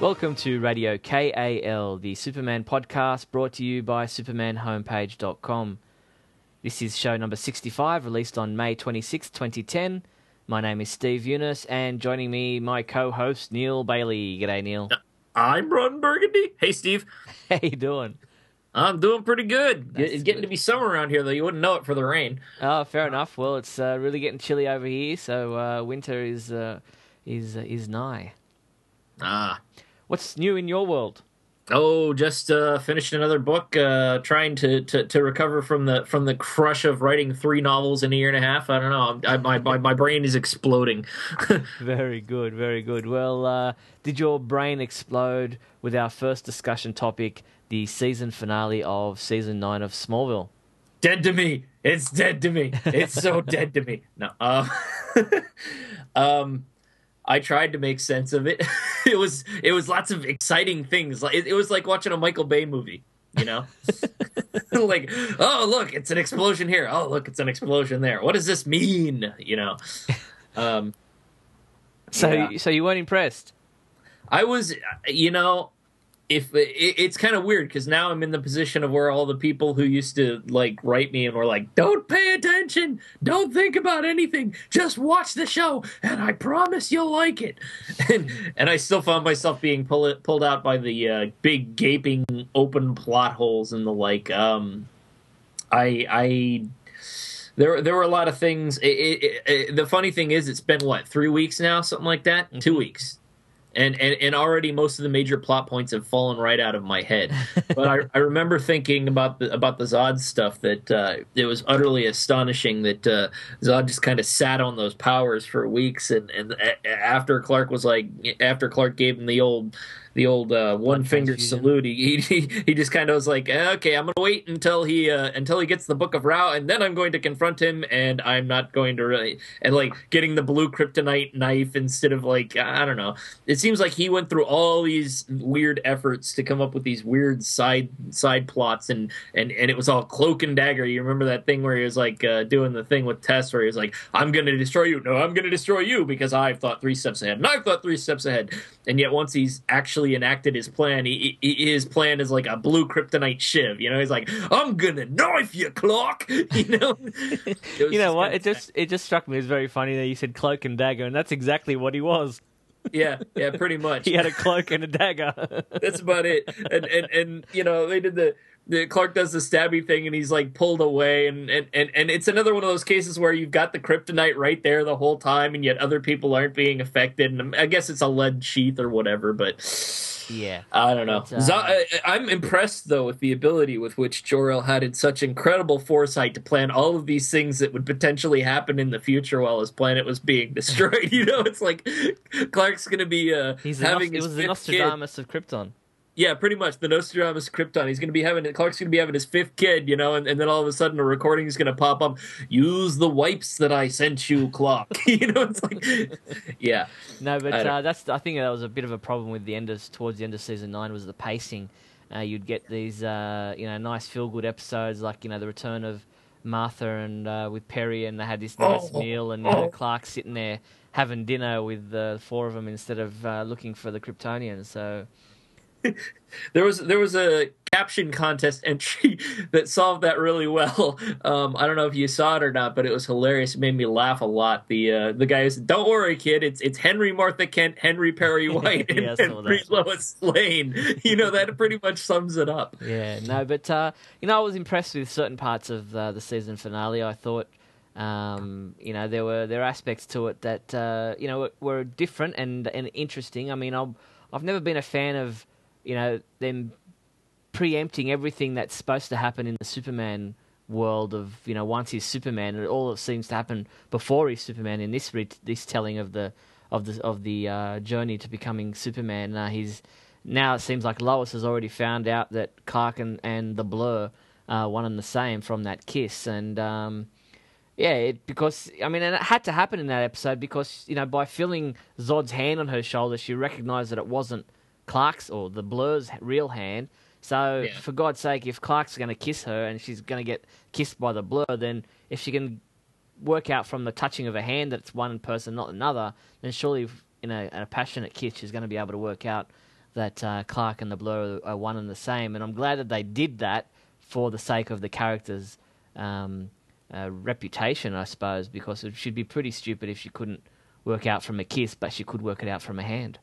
Welcome to Radio KAL, the Superman podcast brought to you by supermanhomepage.com. This is show number 65, released on May 26, 2010. My name is Steve Younis, and joining me, my co-host Neil Bailey. G'day, Neil. I'm Ron Burgundy. Hey, Steve. How you doing? I'm doing pretty good. That's it's getting good. to be summer around here, though. You wouldn't know it for the rain. Oh, fair enough. Well, it's uh, really getting chilly over here, so uh, winter is uh, is uh, is nigh. Ah. What's new in your world? Oh, just uh, finished another book. Uh, trying to, to, to recover from the from the crush of writing three novels in a year and a half. I don't know. I, my, my my brain is exploding. Very good, very good. Well, uh, did your brain explode with our first discussion topic, the season finale of season nine of Smallville? dead to me. It's dead to me. It's so dead to me. No. Um, um, I tried to make sense of it. it was it was lots of exciting things. Like it, it was like watching a Michael Bay movie. You know, like oh look, it's an explosion here. Oh look, it's an explosion there. What does this mean? You know. Um, So, Yeah. so you weren't impressed? I was, you know, if it, it's kind of weird because now I'm in the position of where all the people who used to like write me and were like, "Don't pay attention, don't think about anything, just watch the show, and I promise you'll like it." And and I still found myself being pulled pulled out by the uh, big gaping open plot holes and the like. Um, I I there there were a lot of things. It, it, it, the funny thing is, it's been what three weeks now, something like that, two weeks, and, and and already most of the major plot points have fallen right out of my head. But I, I remember thinking about the about the Zod stuff that uh, it was utterly astonishing that uh, Zod just kind of sat on those powers for weeks, and and after Clark was like after Clark gave him the old. The old uh, one finger salute. He, he he just kind of was like, "Eh, okay, I'm gonna wait until he uh, until he gets the Book of Rao, and then I'm going to confront him, and I'm not going to really and like getting the blue kryptonite knife instead of like I don't know. It seems like he went through all these weird efforts to come up with these weird side side plots, and and and it was all cloak and dagger. You remember that thing where he was like uh, doing the thing with Tess, where he was like, "I'm going to destroy you. No, I'm going to destroy you because I've thought three steps ahead, and I've thought three steps ahead." And yet, once he's actually enacted his plan, he, he, his plan is like a blue kryptonite shiv. You know, he's like, "I'm gonna knife you, Clark." You know, You know what? It just it just struck me as very funny that you said cloak and dagger, and that's exactly what he was. yeah, yeah, pretty much. He had a cloak and a dagger. That's about it. And and and you know they did the. Clark does the stabby thing and he's like pulled away and, and, and, and it's another one of those cases where you've got the kryptonite right there the whole time and yet other people aren't being affected and I guess it's a lead sheath or whatever but yeah. I don't know. But, uh, I'm impressed though with the ability with which Jor-El had in such incredible foresight to plan all of these things that would potentially happen in the future while his planet was being destroyed. you know, it's like Clark's going to be uh, He's having Nost- it his was the fifth kid. Of Krypton. Yeah, pretty much the Nostradamus Krypton. He's going to be having Clark's going to be having his fifth kid, you know, and, and then all of a sudden a recording is going to pop up. Use the wipes that I sent you, Clark. you know, it's like, yeah, No, but I uh, that's I think that was a bit of a problem with the end of towards the end of season nine was the pacing. Uh, you'd get these uh, you know nice feel good episodes like you know the return of Martha and uh, with Perry and they had this nice Oh, meal and you know, oh. Clark sitting there having dinner with the four of them instead of uh, looking for the Kryptonians. So there was there was a caption contest entry that solved that really well. Um, I don't know if you saw it or not, but it was hilarious. It made me laugh a lot. The uh, the guy said, "Don't worry, kid. It's it's Henry Martha Kent, Henry Perry White, and Yeah, I Henry. Lois Lane." You know that pretty much sums it up. Yeah, no, but uh, you know, I was impressed with certain parts of uh, the season finale. I thought, um, you know, there were there were aspects to it that uh, you know were, were different and and interesting. I mean, I've I've never been a fan of you know them preempting everything that's supposed to happen in the Superman world of you know once he's Superman and all that seems to happen before he's Superman in this re- this telling of the of the of the uh, journey to becoming Superman. Uh, he's now it seems like Lois has already found out that Clark and, and the Blur are one and the same from that kiss and. Um, yeah, it, because I mean, and it had to happen in that episode because you know by feeling Zod's hand on her shoulder, she recognised that it wasn't Clark's or the Blur's real hand. So Yeah. for God's sake, if Clark's going to kiss her and she's going to get kissed by the Blur, then if she can work out from the touching of a hand that it's one person, not another, then surely in a, in a passionate kiss, she's going to be able to work out that uh, Clark and the Blur are one and the same, and I'm glad that they did that for the sake of the character's um, uh, reputation, I suppose, because it should be pretty stupid if she couldn't work out from a kiss, but she could work it out from a hand.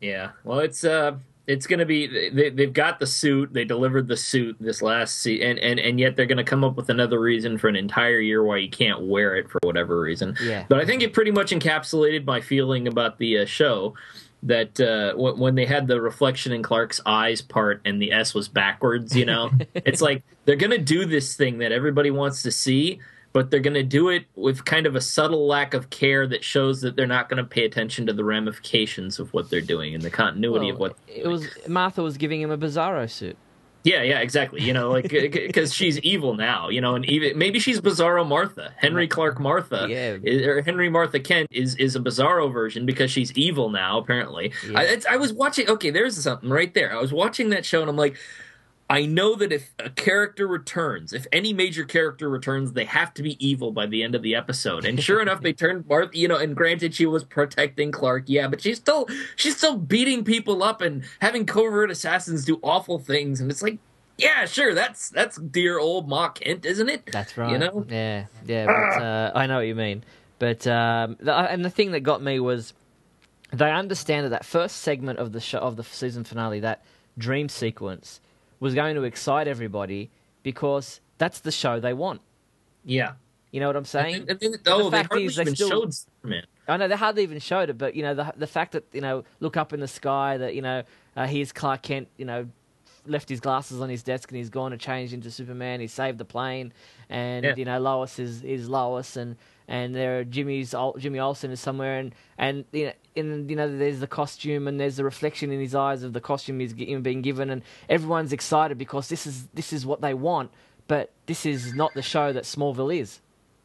Yeah, well, it's uh, it's going to be they, they've got the suit. They delivered the suit this last season, and, and and yet they're going to come up with another reason for an entire year why you can't wear it for whatever reason. Yeah. But I think it pretty much encapsulated my feeling about the uh, show. That uh, when they had the reflection in Clark's eyes part and the S was backwards, you know, it's like they're going to do this thing that everybody wants to see, but they're going to do it with kind of a subtle lack of care that shows that they're not going to pay attention to the ramifications of what they're doing and the continuity Well, of what it was Martha was giving him a Bizarro suit. yeah, yeah, exactly. You know, like because she's evil now. You know, and even maybe she's Bizarro Martha, Henry Clark Martha, Yeah. is- or Henry Martha Kent is is a Bizarro version because she's evil now. Apparently, Yeah. I, I was watching. Okay, there's something right there. I was watching that show and I'm like. I know that if a character returns, if any major character returns, they have to be evil by the end of the episode. And sure enough, they turned Martha. You know, and granted, she was protecting Clark, yeah, but she's still she's still beating people up and having covert assassins do awful things. And it's like, yeah, sure, that's that's dear old Ma Kent, isn't it? That's right. You know, Yeah, yeah. But, uh, I know what you mean. But um, the, and the thing that got me was they understand that that first segment of the show of the season finale, that dream sequence, was going to excite everybody because that's the show they want. yeah. You know what I'm saying? And then, the oh, they fact hardly is they even still- showed Superman. I know they hardly even showed it, but you know the the fact that you know look up in the sky that you know uh, here's Clark Kent, you know, left his glasses on his desk and he's gone and changed into Superman. He saved the plane, and Yeah. you know Lois is is Lois, and and there are Jimmy's Jimmy Olsen is somewhere, and and you know. And you know, there's the costume, and there's the reflection in his eyes of the costume he's being given, and everyone's excited because this is this is what they want. But this is not the show that Smallville is.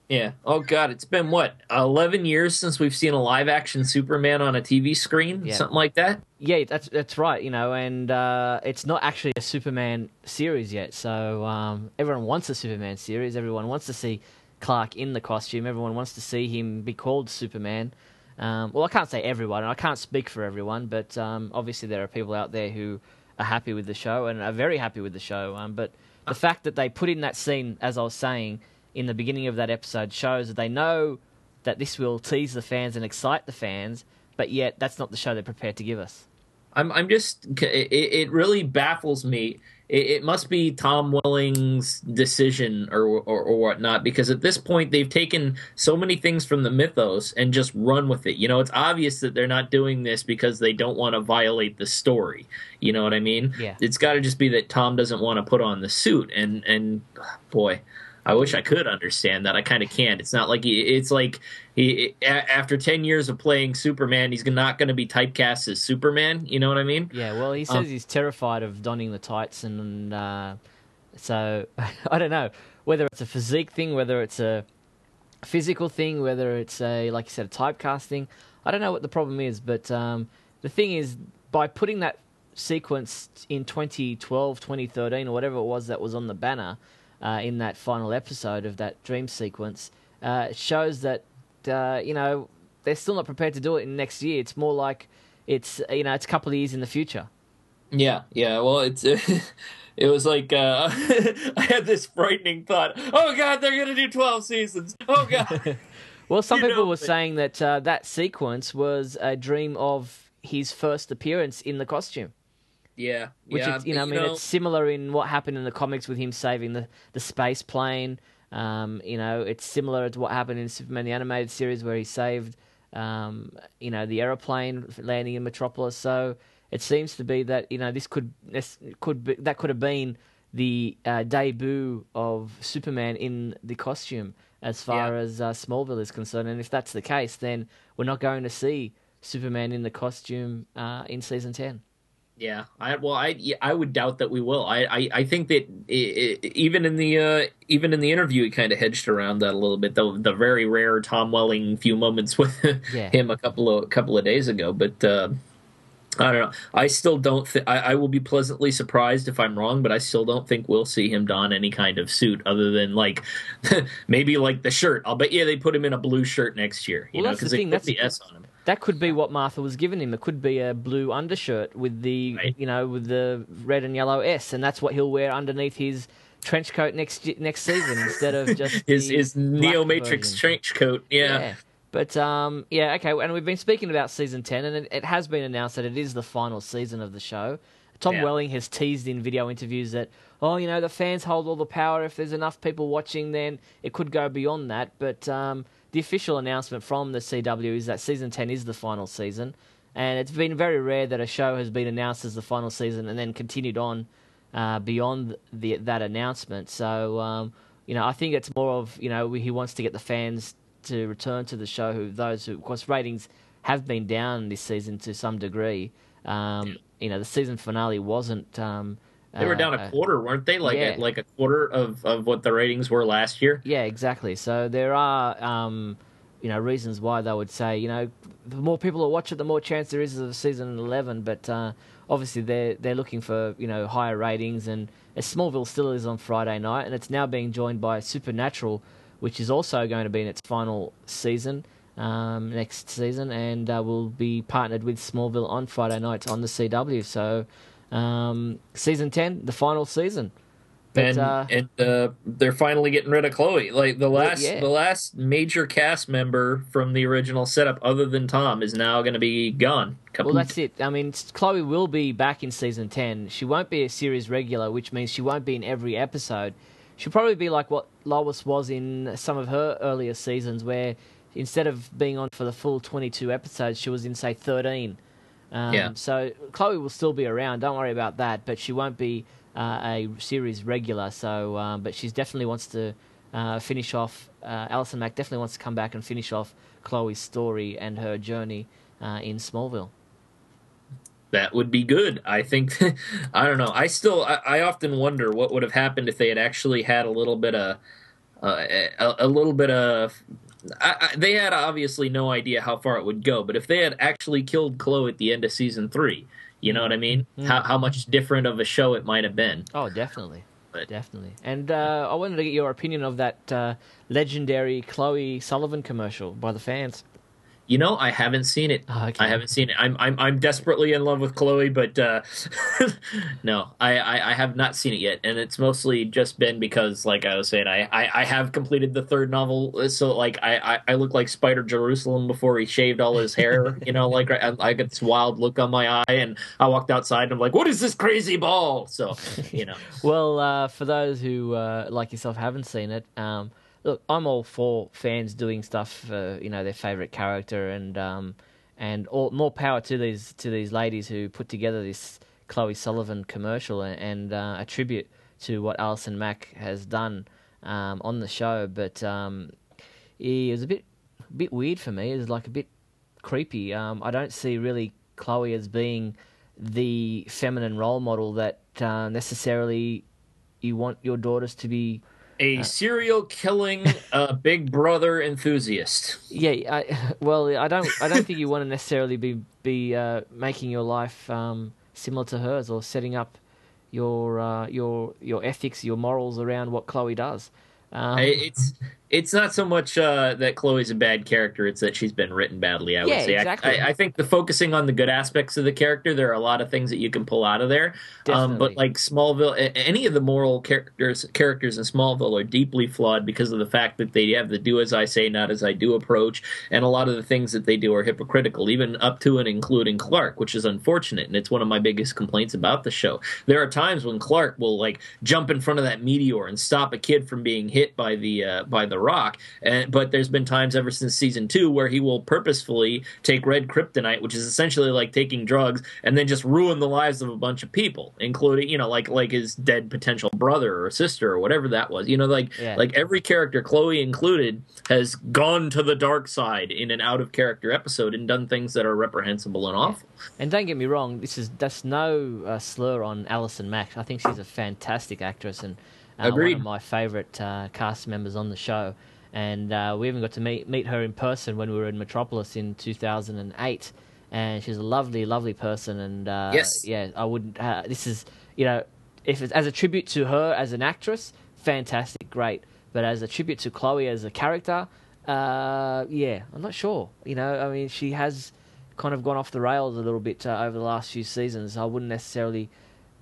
Yeah. Oh God, it's been what eleven years since we've seen a live action Superman on a TV screen, Yeah. something like that. Yeah, that's that's right. You know, and uh, it's not actually a Superman series yet. So um, everyone wants a Superman series. Everyone wants to see Clark in the costume. Everyone wants to see him be called Superman. Um, well, I can't say everyone. and I can't speak for everyone, but um, obviously there are people out there who are happy with the show and are very happy with the show. Um, but the fact that they put in that scene, as I was saying in the beginning of that episode, shows that they know that this will tease the fans and excite the fans, but yet that's not the show they're prepared to give us. I'm I'm just it, it really baffles me. It, it must be Tom Welling's decision or, or or whatnot because at this point they've taken so many things from the mythos and just run with it. You know, it's obvious that they're not doing this because they don't want to violate the story. You know what I mean? Yeah. It's got to just be that Tom doesn't want to put on the suit and and boy. I wish I could understand that. I kind of can't. It's not like he, it's like he a- after ten years of playing Superman, he's not going to be typecast as Superman. You know what I mean? Yeah, well, he says Um, he's terrified of donning the tights, and uh, so I don't know whether it's a physique thing, whether it's a physical thing, whether it's a like you said, a typecast thing. I don't know what the problem is, but um, the thing is, by putting that sequence in 2012, 2013, or whatever it was that was on the banner uh, in that final episode of that dream sequence, uh, shows that uh, you know they're still not prepared to do it in next year. It's more like it's you know it's a couple of years in the future. Yeah, yeah. Well, it's it was like uh, I had this frightening thought. Oh God, they're gonna do twelve seasons. Oh God. Well, some You people know, were saying that uh, that sequence was a dream of his first appearance in the costume. Yeah, Which yeah. is, you know, I mean, it's similar in what happened in the comics with him saving the, the space plane. Um, you know, it's similar to what happened in Superman the animated series where he saved, um, you know, the aeroplane landing in Metropolis. So it seems to be that you know this could this could be, that could have been the uh, debut of Superman in the costume as far Yeah. as uh, Smallville is concerned. And if that's the case, then we're not going to see Superman in the costume uh, in season ten. Yeah, I well, I I would doubt that we will. I I, I think that i i even in the uh, even in the interview, he kind of hedged around that a little bit. The the very rare Tom Welling few moments with Yeah. him a couple of couple of days ago, but. Uh, I don't know. I still don't. Th- I, I will be pleasantly surprised if I'm wrong, but I still don't think we'll see him don any kind of suit other than like maybe like the shirt. I'll bet yeah they put him in a blue shirt next year. You Well, know, that's the because they thing, put that's- the S on him. That could be what Martha was giving him. It could be a blue undershirt with the Right. you know with the red and yellow S, and that's what he'll wear underneath his trench coat next next season instead of just his his Neo Matrix trench coat. Yeah. But um, yeah, okay. And we've been speaking about season ten, and it, it has been announced that it is the final season of the show. Tom Yeah. Welling has teased in video interviews that, oh, you know, the fans hold all the power. If there's enough people watching, then it could go beyond that. But um, the official announcement from the CW is that season ten is the final season, and it's been very rare that a show has been announced as the final season and then continued on uh, beyond the, that announcement. So, um, you know, I think it's more of you know he wants to get the fans to return to the show. Who those who, of course, ratings have been down this season to some degree. Um, you know, the season finale wasn't. Um, They were uh, down a uh, quarter, weren't they? Like yeah. a, like a quarter of, of what the ratings were last year. Yeah, exactly. So there are, um, you know, reasons why they would say, you know, the more people that watch it, the more chance there is of season eleven. But uh, obviously, they're they're looking for you know higher ratings, and Smallville still is on Friday night, and it's now being joined by Supernatural, which is also going to be in its final season. Um, next season, and uh, will be partnered with Smallville on Friday nights on the CW. So, um, season ten, the final season. But, and uh, and uh, they're finally getting rid of Chloe. Like the last yeah. the last major cast member from the original setup, other than Tom, is now going to be gone. Well, that's it. I mean, Chloe will be back in season 10. She won't be a series regular, which means she won't be in every episode. She'll probably be like what Lois was in some of her earlier seasons, where instead of being on for the full 22 episodes, she was in, say, 13. Um, Yeah. So Chloe will still be around. Don't worry about that. But she won't be uh, a series regular. So, um, but she definitely wants to uh, finish off. Uh, Alison Mack definitely wants to come back and finish off Chloe's story and her journey uh, in Smallville. that would be good. I think. I don't know. I still. I, I often wonder what would have happened if they had actually had a little bit of, uh, a, a little bit of. I, I, they had obviously no idea how far it would go, but if they had actually killed Chloe at the end of season three, you know what I mean? How how much different of a show it might have been. Oh, definitely. But- Definitely. And uh, I wanted to get your opinion of that uh, legendary Chloe Sullivan commercial by the fans. You know, I haven't seen it. Oh, okay. I haven't seen it. I'm I'm I'm desperately in love with Chloe, but uh, no, I, I I have not seen it yet, and it's mostly just been because, like I was saying, I I, I have completed the third novel, so like I, I I look like Spider Jerusalem before he shaved all his hair. you know, like I, I got this wild look on my eye, and I walked outside and I'm like, what is this crazy ball? So you know, Well, uh, for those who, uh, like yourself, haven't seen it, um, look, I'm all for fans doing stuff for you know their favorite character, and um, and all, more power to these to these ladies who put together this Chloe Sullivan commercial and, and uh, a tribute to what Alison Mack has done um, on the show. But um, it was a bit bit weird for me. It was like a bit creepy. Um, I don't see really Chloe as being the feminine role model that uh, necessarily you want your daughters to be. A serial killing uh, Big Brother enthusiast. Yeah, I, well, I don't. I don't think you want to necessarily be be uh, making your life um, similar to hers or setting up your uh, your your ethics, your morals around what Chloe does. Um, It's it's not so much uh, that Chloe's a bad character; it's that she's been written badly. I would Yeah, say. I- exactly. I, I think the focusing on the good aspects of the character, there are a lot of things that you can pull out of there. Um, but like Smallville, any of the moral characters characters in Smallville are deeply flawed because of the fact that they have the "do as I say, not as I do" approach, and a lot of the things that they do are hypocritical, even up to and including Clark, which is unfortunate. And it's one of my biggest complaints about the show. There are times when Clark will like jump in front of that meteor and stop a kid from being hit by the uh, by the rock, and but there's been times ever since season two where he will purposefully take red kryptonite, which is essentially like taking drugs, and then just ruin the lives of a bunch of people, including you know like like his dead potential brother or sister or whatever that was. You know, like Yeah. like every character, Chloe included, has gone to the dark side in an out of character episode and done things that are reprehensible and awful. And don't get me wrong, this is that's no uh, slur on Alison Mack. I think she's a fantastic actress and uh, one of my favourite uh, cast members on the show. And uh, we even got to meet meet her in person when we were in Metropolis in 2008. And she's a lovely, lovely person. And uh, Yes. yeah, I would. Uh, this is you know, if it's as a tribute to her as an actress, fantastic, great. But as a tribute to Chloe as a character, Uh, yeah, I'm not sure. You know, I mean, she has kind of gone off the rails a little bit uh, over the last few seasons. I wouldn't necessarily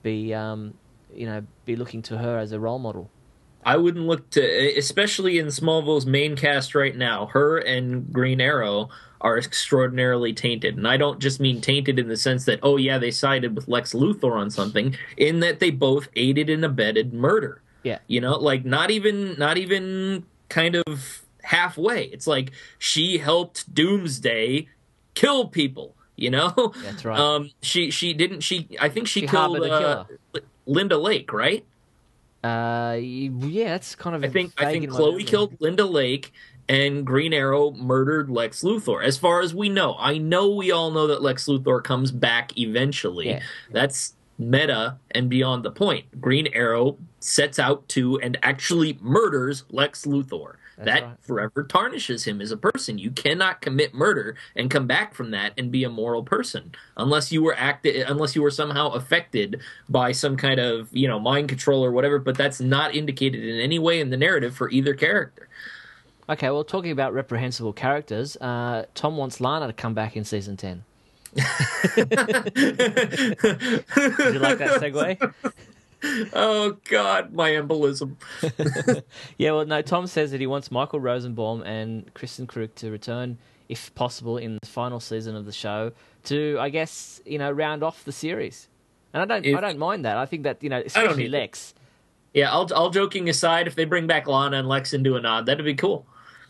be, um, you know, be looking to her as a role model. I wouldn't look to, especially in Smallville's main cast right now. Her and Green Arrow are extraordinarily tainted, and I don't just mean tainted in the sense that oh yeah they sided with Lex Luthor on something, in that they both aided and abetted murder. Yeah, you know, like not even not even kind of halfway. It's like she helped Doomsday kill people. You know, that's right. Um, she she didn't she. I think she, she killed uh, Linda Lake, right? Uh, yeah, that's kind of. I think I think Chloe killed Linda Lake, and Green Arrow murdered Lex Luthor. As far as we know, I know we all know that Lex Luthor comes back eventually. Yeah. That's meta and beyond the point. Green Arrow sets out to and actually murders Lex Luthor. That's that right. forever tarnishes him as a person. You cannot commit murder and come back from that and be a moral person unless you were acted unless you were somehow affected by some kind of, you know, mind control or whatever, but that's not indicated in any way in the narrative for either character. Okay, well, talking about reprehensible characters, uh, Tom wants Lana to come back in season 10. Did you like that segue? oh God, my embolism. yeah, well, no. Tom says that he wants Michael Rosenbaum and Kristin Kreuk to return, if possible, in the final season of the show to, I guess, you know, round off the series. And I don't, If- I don't mind that. I think that you know, especially. Lex. Yeah, all, all joking aside, if they bring back Lana and Lex into a nod, that'd be cool.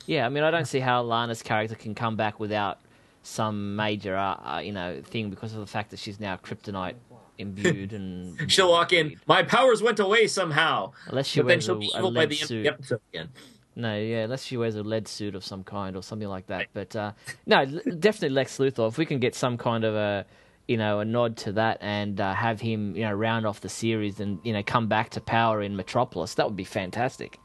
Yeah, I mean, I don't see how Lana's character can come back without some major, uh, uh, you know, thing because of the fact that she's now kryptonite imbued and She'll walk in. My powers went away somehow, Unless she but then wears she'll a, be a by lead the end of suit. the episode again. No, yeah, unless she wears a lead suit of some kind or something like that. But uh, no, definitely Lex Luthor. If we can get some kind of a, you know, a nod to that and uh, have him, you know, round off the series and you know come back to power in Metropolis, that would be fantastic.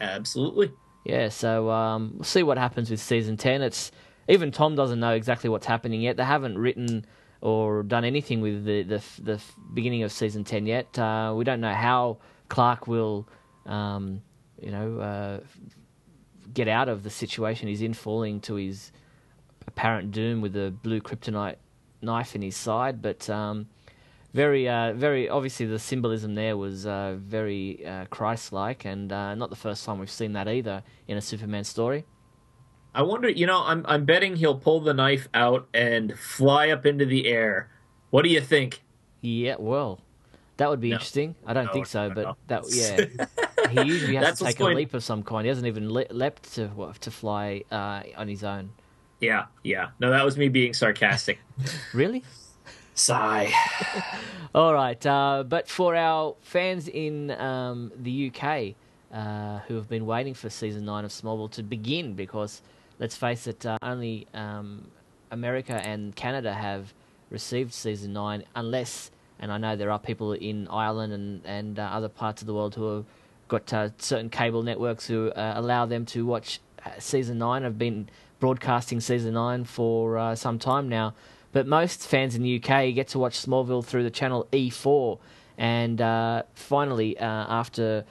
Absolutely. Yeah, so um, we'll see what happens with season ten. It's even Tom doesn't know exactly what's happening yet. They haven't written or done anything with the the, the beginning of season ten yet. Uh, we don't know how Clark will, um, you know, uh, get out of the situation he's in, falling to his apparent doom with the blue kryptonite knife in his side. But um, very, uh, very obviously the symbolism there was uh, very uh, Christ-like, and uh, not the first time we've seen that either in a Superman story. I wonder. You know, I'm I'm betting he'll pull the knife out and fly up into the air. What do you think? Yeah, well, that would be No. interesting. I don't No, think so, no, but no. that yeah, he usually has That's to take a going- leap of some kind. He hasn't even le- leapt to to fly uh, on his own. Yeah, yeah. No, that was me being sarcastic. Really? Sigh. All right, uh, but for our fans in um, the UK uh, who have been waiting for season nine of Smallville to begin, because let's face it, uh, only um, America and Canada have received season nine, unless, and I know there are people in Ireland and and uh, other parts of the world who have got uh, certain cable networks who uh, allow them to watch uh, season nine. Have been broadcasting season nine for uh, some time now. But most fans in the UK get to watch Smallville through the channel E4. And finally, after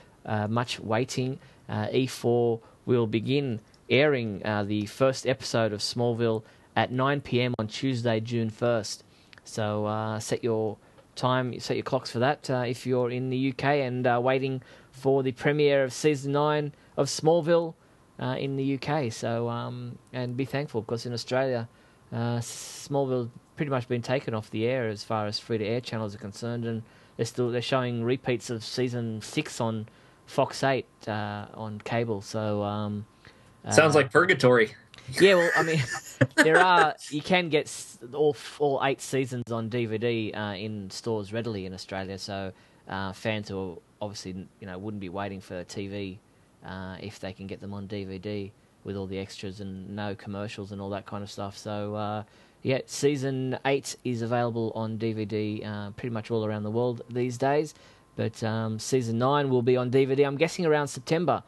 much waiting, uh, E4 will begin airing uh, the first episode of Smallville at 9 p.m. on Tuesday, June 1st. So uh, set your time, set your clocks for that uh, if you're in the UK and uh, waiting for the premiere of season 9 of Smallville uh, in the UK. So, um, and be thankful because in Australia, uh, Smallville pretty much been taken off the air as far as free to air channels are concerned, and they're still they're showing repeats of season six on Fox Eight uh, on cable. So um, Sounds uh, like purgatory. yeah. Well, I mean, there are you can get all all eight seasons on DVD uh, in stores readily in Australia. So uh, fans who obviously you know wouldn't be waiting for TV uh, if they can get them on DVD with all the extras and no commercials and all that kind of stuff. So uh, yeah, season eight is available on DVD uh, pretty much all around the world these days. But um, season nine will be on DVD. I'm guessing around September,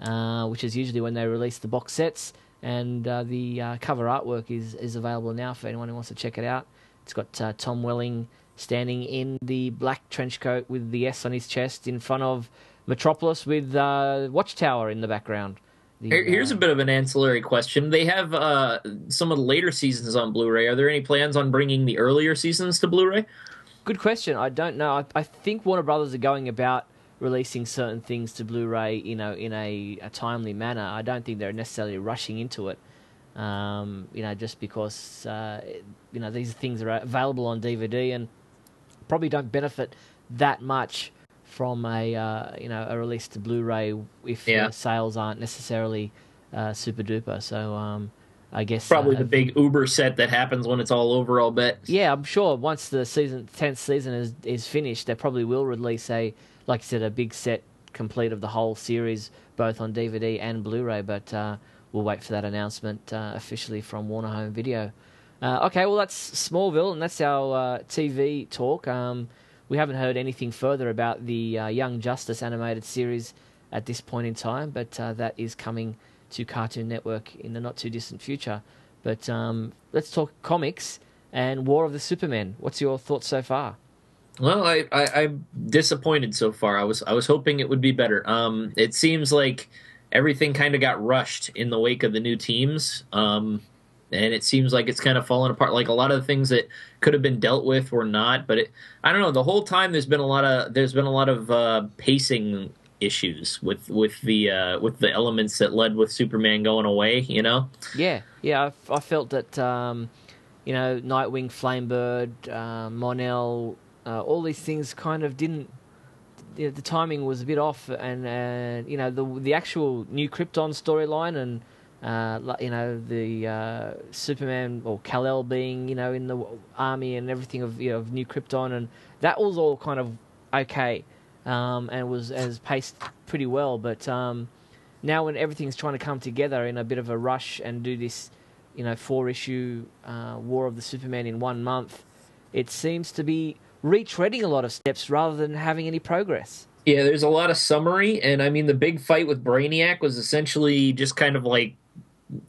uh, which is usually when they release the box sets. And uh, the uh, cover artwork is is available now for anyone who wants to check it out. It's got uh, Tom Welling standing in the black trench coat with the S on his chest in front of Metropolis with uh, Watchtower in the background. the, Here, here's a bit of an ancillary question. They have uh, some of the later seasons on Blu-ray. Are there any plans on bringing the earlier seasons to Blu-ray? Good question. I don't know. I, I think Warner Brothers are going about releasing certain things to Blu-ray, you know, in a, a timely manner. I don't think they're necessarily rushing into it. Um, you know, just because uh, you know these things are available on DVD and probably don't benefit that much from a uh, you know a release to Blu-ray if Yeah. the sales aren't necessarily uh, super duper. So um, I guess Probably uh, the big Uber set that happens when it's all over. I'll bet. yeah, I'm sure once the season tenth season is is finished, they probably will release a like you said a big set complete of the whole series, both on DVD and Blu-ray. But uh, we'll wait for that announcement uh, officially from Warner Home Video. Uh, okay, well that's Smallville, and that's our uh, TV talk. Um, we haven't heard anything further about the uh, Young Justice animated series at this point in time, but that is coming to Cartoon Network in the not too distant future. But um, let's talk comics and War of the Supermen. What's your thoughts so far? Well, I, I I'm disappointed so far. I was I was hoping it would be better. Um, it seems like everything kind of got rushed in the wake of the new teams. Um, and it seems like it's kind of fallen apart. Like a lot of the things that could have been dealt with were not. But it, I don't know. The whole time there's been a lot of there's been a lot of uh, pacing issues with with the uh, with the elements that led with Superman going away. You know. Yeah, yeah. I, I felt that um, you know Nightwing, Flamebird, uh, Mon-El, uh, all these things kind of didn't. You know, the timing was a bit off, and uh, you know the the actual new Krypton storyline and. Uh, you know the uh, Superman or Kal El being you know in the army and everything of you know, of New Krypton and that was all kind of okay um, and was as paced pretty well. But um, now when everything's trying to come together in a bit of a rush and do this, you know, four issue uh, War of the Superman in one month, it seems to be retreading a lot of steps rather than having any progress. Yeah, there's a lot of summary, and I mean the big fight with Brainiac was essentially just kind of like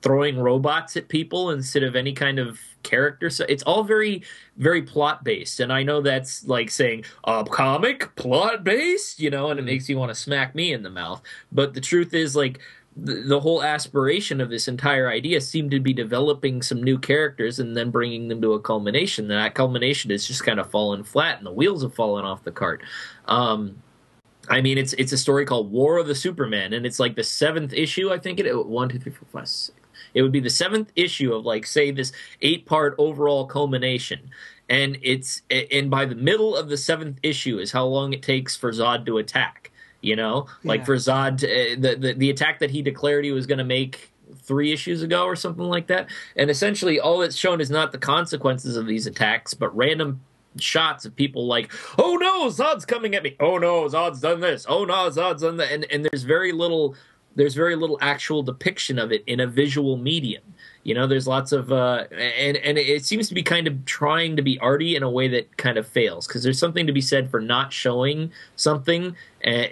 throwing robots at people instead of any kind of character. So it's all very, very plot based, and I know that's like saying a comic plot based, you know, and it mm. makes you want to smack me in the mouth. But the truth is, like. The, whole aspiration of this entire idea seemed to be developing some new characters and then bringing them to a culmination. And that culmination has just kind of fallen flat, and the wheels have fallen off the cart. Um, I mean, it's it's a story called War of the Superman, and it's like the seventh issue. I think it one, two, three, four, five, six. It would be the seventh issue of like say this eight part overall culmination, and it's and by the middle of the seventh issue is how long it takes for Zod to attack. You know, like for Zod, uh, the, the the attack that he declared he was going to make three issues ago or something like that, and essentially all it's shown is not the consequences of these attacks, but random shots of people like, "Oh no, Zod's coming at me! Oh no, Zod's done this! Oh no, Zod's done that!" And and there's very little, there's very little actual depiction of it in a visual medium. You know, there's lots of, uh, and and it seems to be kind of trying to be arty in a way that kind of fails because there's something to be said for not showing something uh,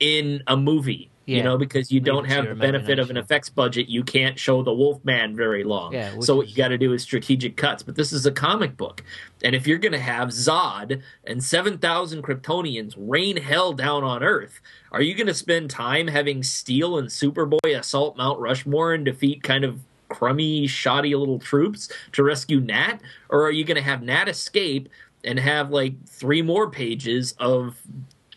in a movie. You know, because you Leave don't have the benefit of an effects budget, you can't show the Wolfman very long. Yeah, so what is- you got to do is strategic cuts. But this is a comic book, and if you're going to have Zod and seven thousand Kryptonians rain hell down on Earth, are you going to spend time having Steel and Superboy assault Mount Rushmore and defeat kind of crummy, shoddy little troops to rescue Nat, or are you going to have Nat escape and have like three more pages of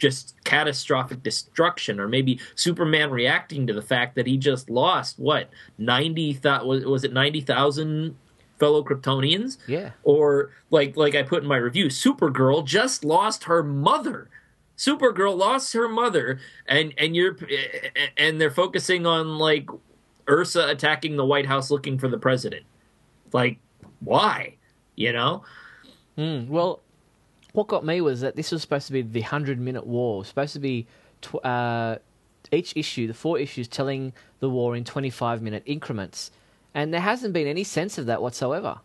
just catastrophic destruction or maybe superman reacting to the fact that he just lost what 90 th- was, was it 90,000 fellow kryptonians? Yeah. or like like I put in my review Supergirl just lost her mother. Supergirl lost her mother and and you're and they're focusing on like Ursa attacking the White House looking for the president. Like why? You know? Mm, well, what got me was that this was supposed to be the hundred minute war. It was supposed to be tw- uh, each issue, the four issues, telling the war in twenty five minute increments, and there hasn't been any sense of that whatsoever.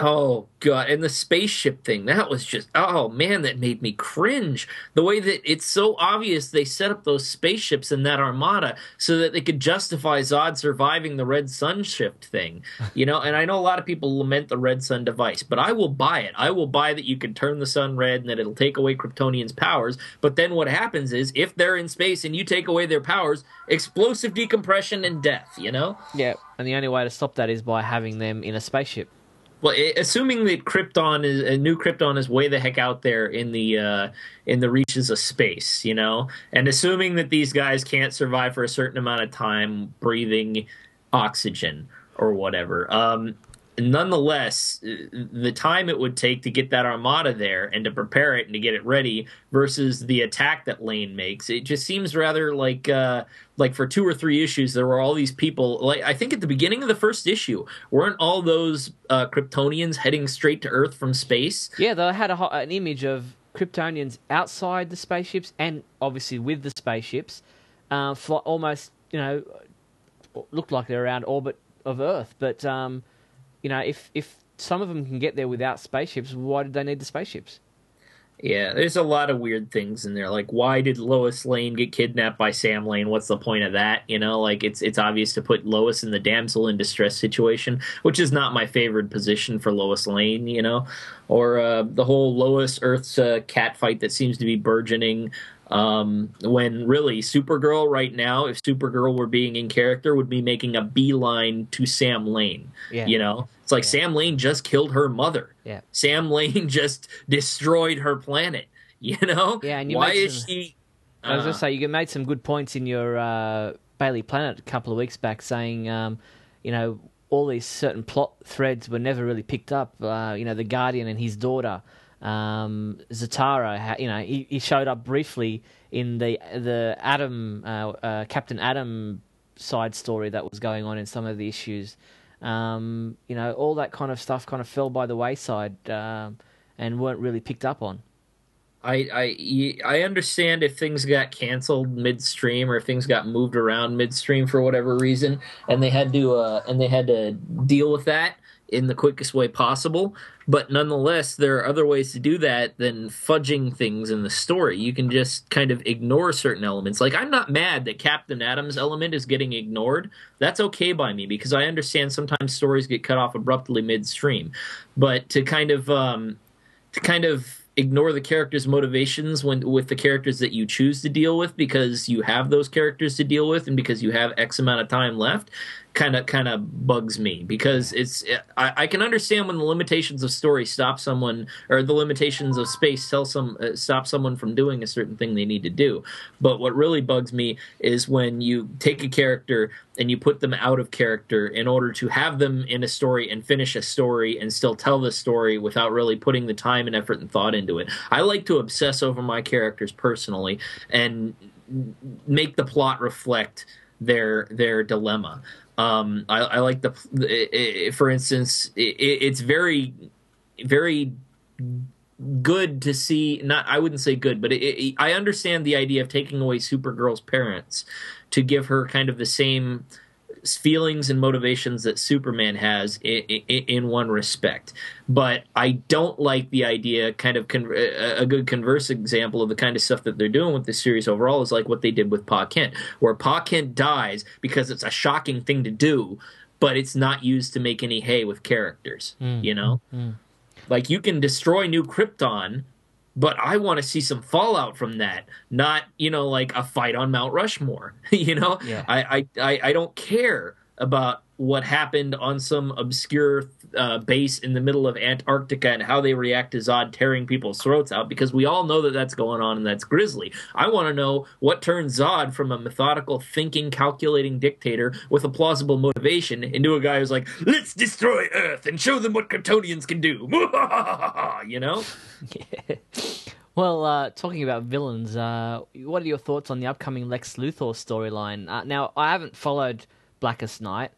Oh god, and the spaceship thing, that was just oh man, that made me cringe. The way that it's so obvious they set up those spaceships in that armada so that they could justify Zod surviving the red sun shift thing. You know, and I know a lot of people lament the red sun device, but I will buy it. I will buy that you can turn the sun red and that it'll take away Kryptonians' powers. But then what happens is if they're in space and you take away their powers, explosive decompression and death, you know? Yeah, and the only way to stop that is by having them in a spaceship. Well, assuming that Krypton is a new Krypton is way the heck out there in the uh, in the reaches of space, you know, and assuming that these guys can't survive for a certain amount of time breathing oxygen or whatever, um, nonetheless, the time it would take to get that armada there and to prepare it and to get it ready versus the attack that Lane makes, it just seems rather like uh, like for two or three issues there were all these people. Like I think at the beginning of the first issue, weren't all those uh, Kryptonians heading straight to Earth from space? Yeah, they had a, an image of Kryptonians outside the spaceships and obviously with the spaceships, uh, fly, almost you know looked like they're around orbit of Earth, but. Um, you know, if if some of them can get there without spaceships, why did they need the spaceships? Yeah, there's a lot of weird things in there. Like, why did Lois Lane get kidnapped by Sam Lane? What's the point of that? You know, like it's it's obvious to put Lois in the damsel in distress situation, which is not my favorite position for Lois Lane. You know, or uh, the whole Lois Earth's uh, cat fight that seems to be burgeoning. Um, when really Supergirl right now, if Supergirl were being in character, would be making a beeline to Sam Lane. Yeah. You know, it's like yeah. Sam Lane just killed her mother. Yeah. Sam Lane just destroyed her planet. You know. Yeah. And why is some, she? Uh, I was gonna say you made some good points in your uh, Bailey Planet a couple of weeks back, saying, um, you know, all these certain plot threads were never really picked up. Uh, you know, the Guardian and his daughter um, Zatara, you know, he, he, showed up briefly in the the Atom uh, uh, Captain Atom side story that was going on in some of the issues. Um, you know, all that kind of stuff kind of fell by the wayside um, and weren't really picked up on. I, I I understand if things got canceled midstream or if things got moved around midstream for whatever reason, and they had to uh, and they had to deal with that in the quickest way possible. But nonetheless, there are other ways to do that than fudging things in the story. You can just kind of ignore certain elements. Like, I'm not mad that Captain Atom's element is getting ignored. That's okay by me because I understand sometimes stories get cut off abruptly midstream. But to kind of, um, to kind of ignore the characters' motivations when with the characters that you choose to deal with because you have those characters to deal with and because you have X amount of time left kind of kind of bugs me because it's I, I, can understand when the limitations of story stop someone or the limitations of space tell some uh, stop someone from doing a certain thing they need to do. But what really bugs me is when you take a character and you put them out of character in order to have them in a story and finish a story and still tell the story without really putting the time and effort and thought into it. I like to obsess over my characters personally and make the plot reflect their their dilemma um, I, I, like the, it, it, for instance, it, it's very, very good to see. Not, I wouldn't say good, but I understand the idea of taking away Supergirl's parents to give her kind of the same feelings and motivations that Superman has in, in, in, one respect. But I don't like the idea. Kind of con- a good converse example of the kind of stuff that they're doing with this series overall is like what they did with Pa Kent, where Pa Kent dies because it's a shocking thing to do, but it's not used to make any hay with characters. Mm. You know, mm. like you can destroy New Krypton but I want to see some fallout from that, not you know like a fight on Mount Rushmore. you know, yeah. I, I I don't care about what happened on some obscure uh, base in the middle of Antarctica and how they react to Zod tearing people's throats out because we all know that that's going on and that's grisly. I want to know what turns Zod from a methodical, thinking, calculating dictator with a plausible motivation into a guy who's like, let's destroy Earth and show them what Kryptonians can do. you know? Yeah. Well, uh, talking about villains, uh, what are your thoughts on the upcoming Lex Luthor storyline? Uh, now, I haven't followed Blackest Night,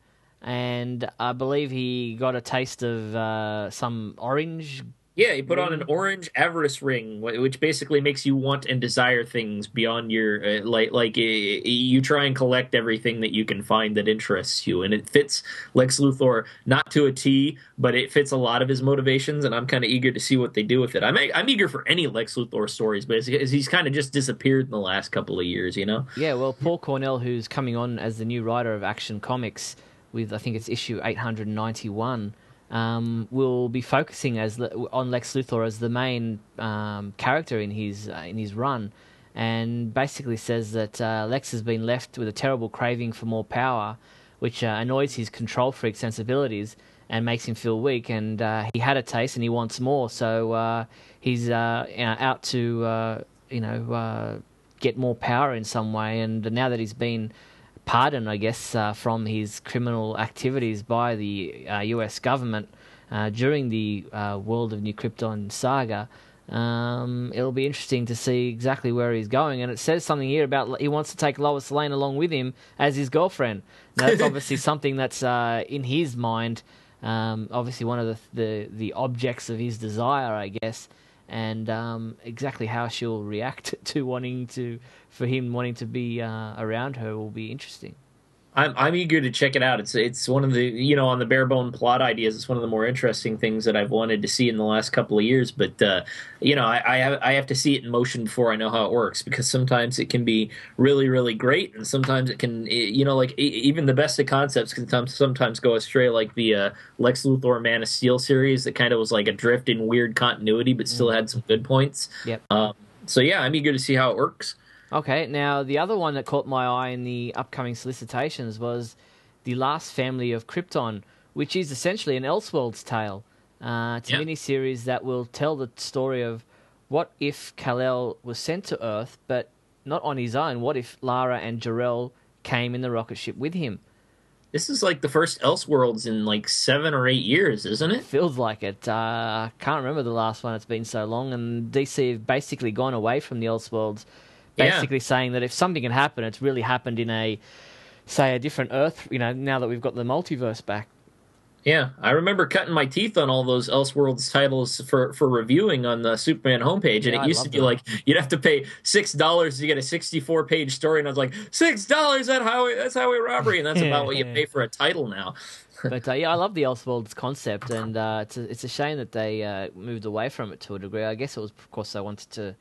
and I believe he got a taste of uh, some orange Yeah, he put on an orange avarice ring, which basically makes you want and desire things beyond your uh, like like uh, you try and collect everything that you can find that interests you, and it fits Lex Luthor not to a T, but it fits a lot of his motivations, and I'm kind of eager to see what they do with it. I'm I'm eager for any Lex Luthor stories, but he's kind of just disappeared in the last couple of years, you know. Yeah, well, Paul Cornell, who's coming on as the new writer of Action Comics with I think it's issue 891, um, will be focusing as on Lex Luthor as the main um, character in his uh, in his run, and basically says that uh, Lex has been left with a terrible craving for more power, which uh, annoys his control freak sensibilities and makes him feel weak. And uh, he had a taste and he wants more, so uh, he's uh, out to you know get more power in some way. And now that he's been pardoned, I guess, uh, from his criminal activities by the uh, U.S. government uh, during the uh, World of New Krypton saga. Um, it'll be interesting to see exactly where he's going, and it says something here about he wants to take Lois Lane along with him as his girlfriend. Now, that's obviously something that's uh, in his mind. Um, obviously, one of the, the the objects of his desire, I guess, and um, exactly how she'll react to wanting to for him wanting to be uh, around her will be interesting. I'm I'm eager to check it out. It's it's one of the you know on the bare bone plot ideas. It's one of the more interesting things that I've wanted to see in the last couple of years. But uh, you know I I have, I have to see it in motion before I know how it works because sometimes it can be really really great and sometimes it can you know like even the best of concepts can some- sometimes go astray. Like the uh, Lex Luthor Man of Steel series that kind of was like adrift in weird continuity but still had some good points. Yep. Um, so yeah, I'm eager to see how it works. Okay, now the other one that caught my eye in the upcoming solicitations was the Last Family of Krypton, which is essentially an Elseworlds tale. Uh, it's a Yeah. mini-series that will tell the story of what if Kal-El was sent to Earth, but not on his own. What if Lara and Jor-El came in the rocket ship with him? This is like the first Elseworlds in like seven or eight years, isn't it? Feels like it. Uh, I can't remember the last one. It's been so long, and DC have basically gone away from the Elseworlds, Yeah. basically saying that if something can happen, it's really happened in a, say, a different Earth. You know, now that we've got the multiverse back. Yeah, I remember cutting my teeth on all those Elseworlds titles for for reviewing on the Superman homepage, and Yeah, it used to be them. like you'd have to pay six dollars to get a sixty-four page story, and I was like, six dollars that highway that's highway robbery, and that's about what you pay for a title now. But uh, yeah, I love the Elseworlds concept, and uh, it's a, it's a shame that they uh, moved away from it to a degree. I guess it was because they wanted to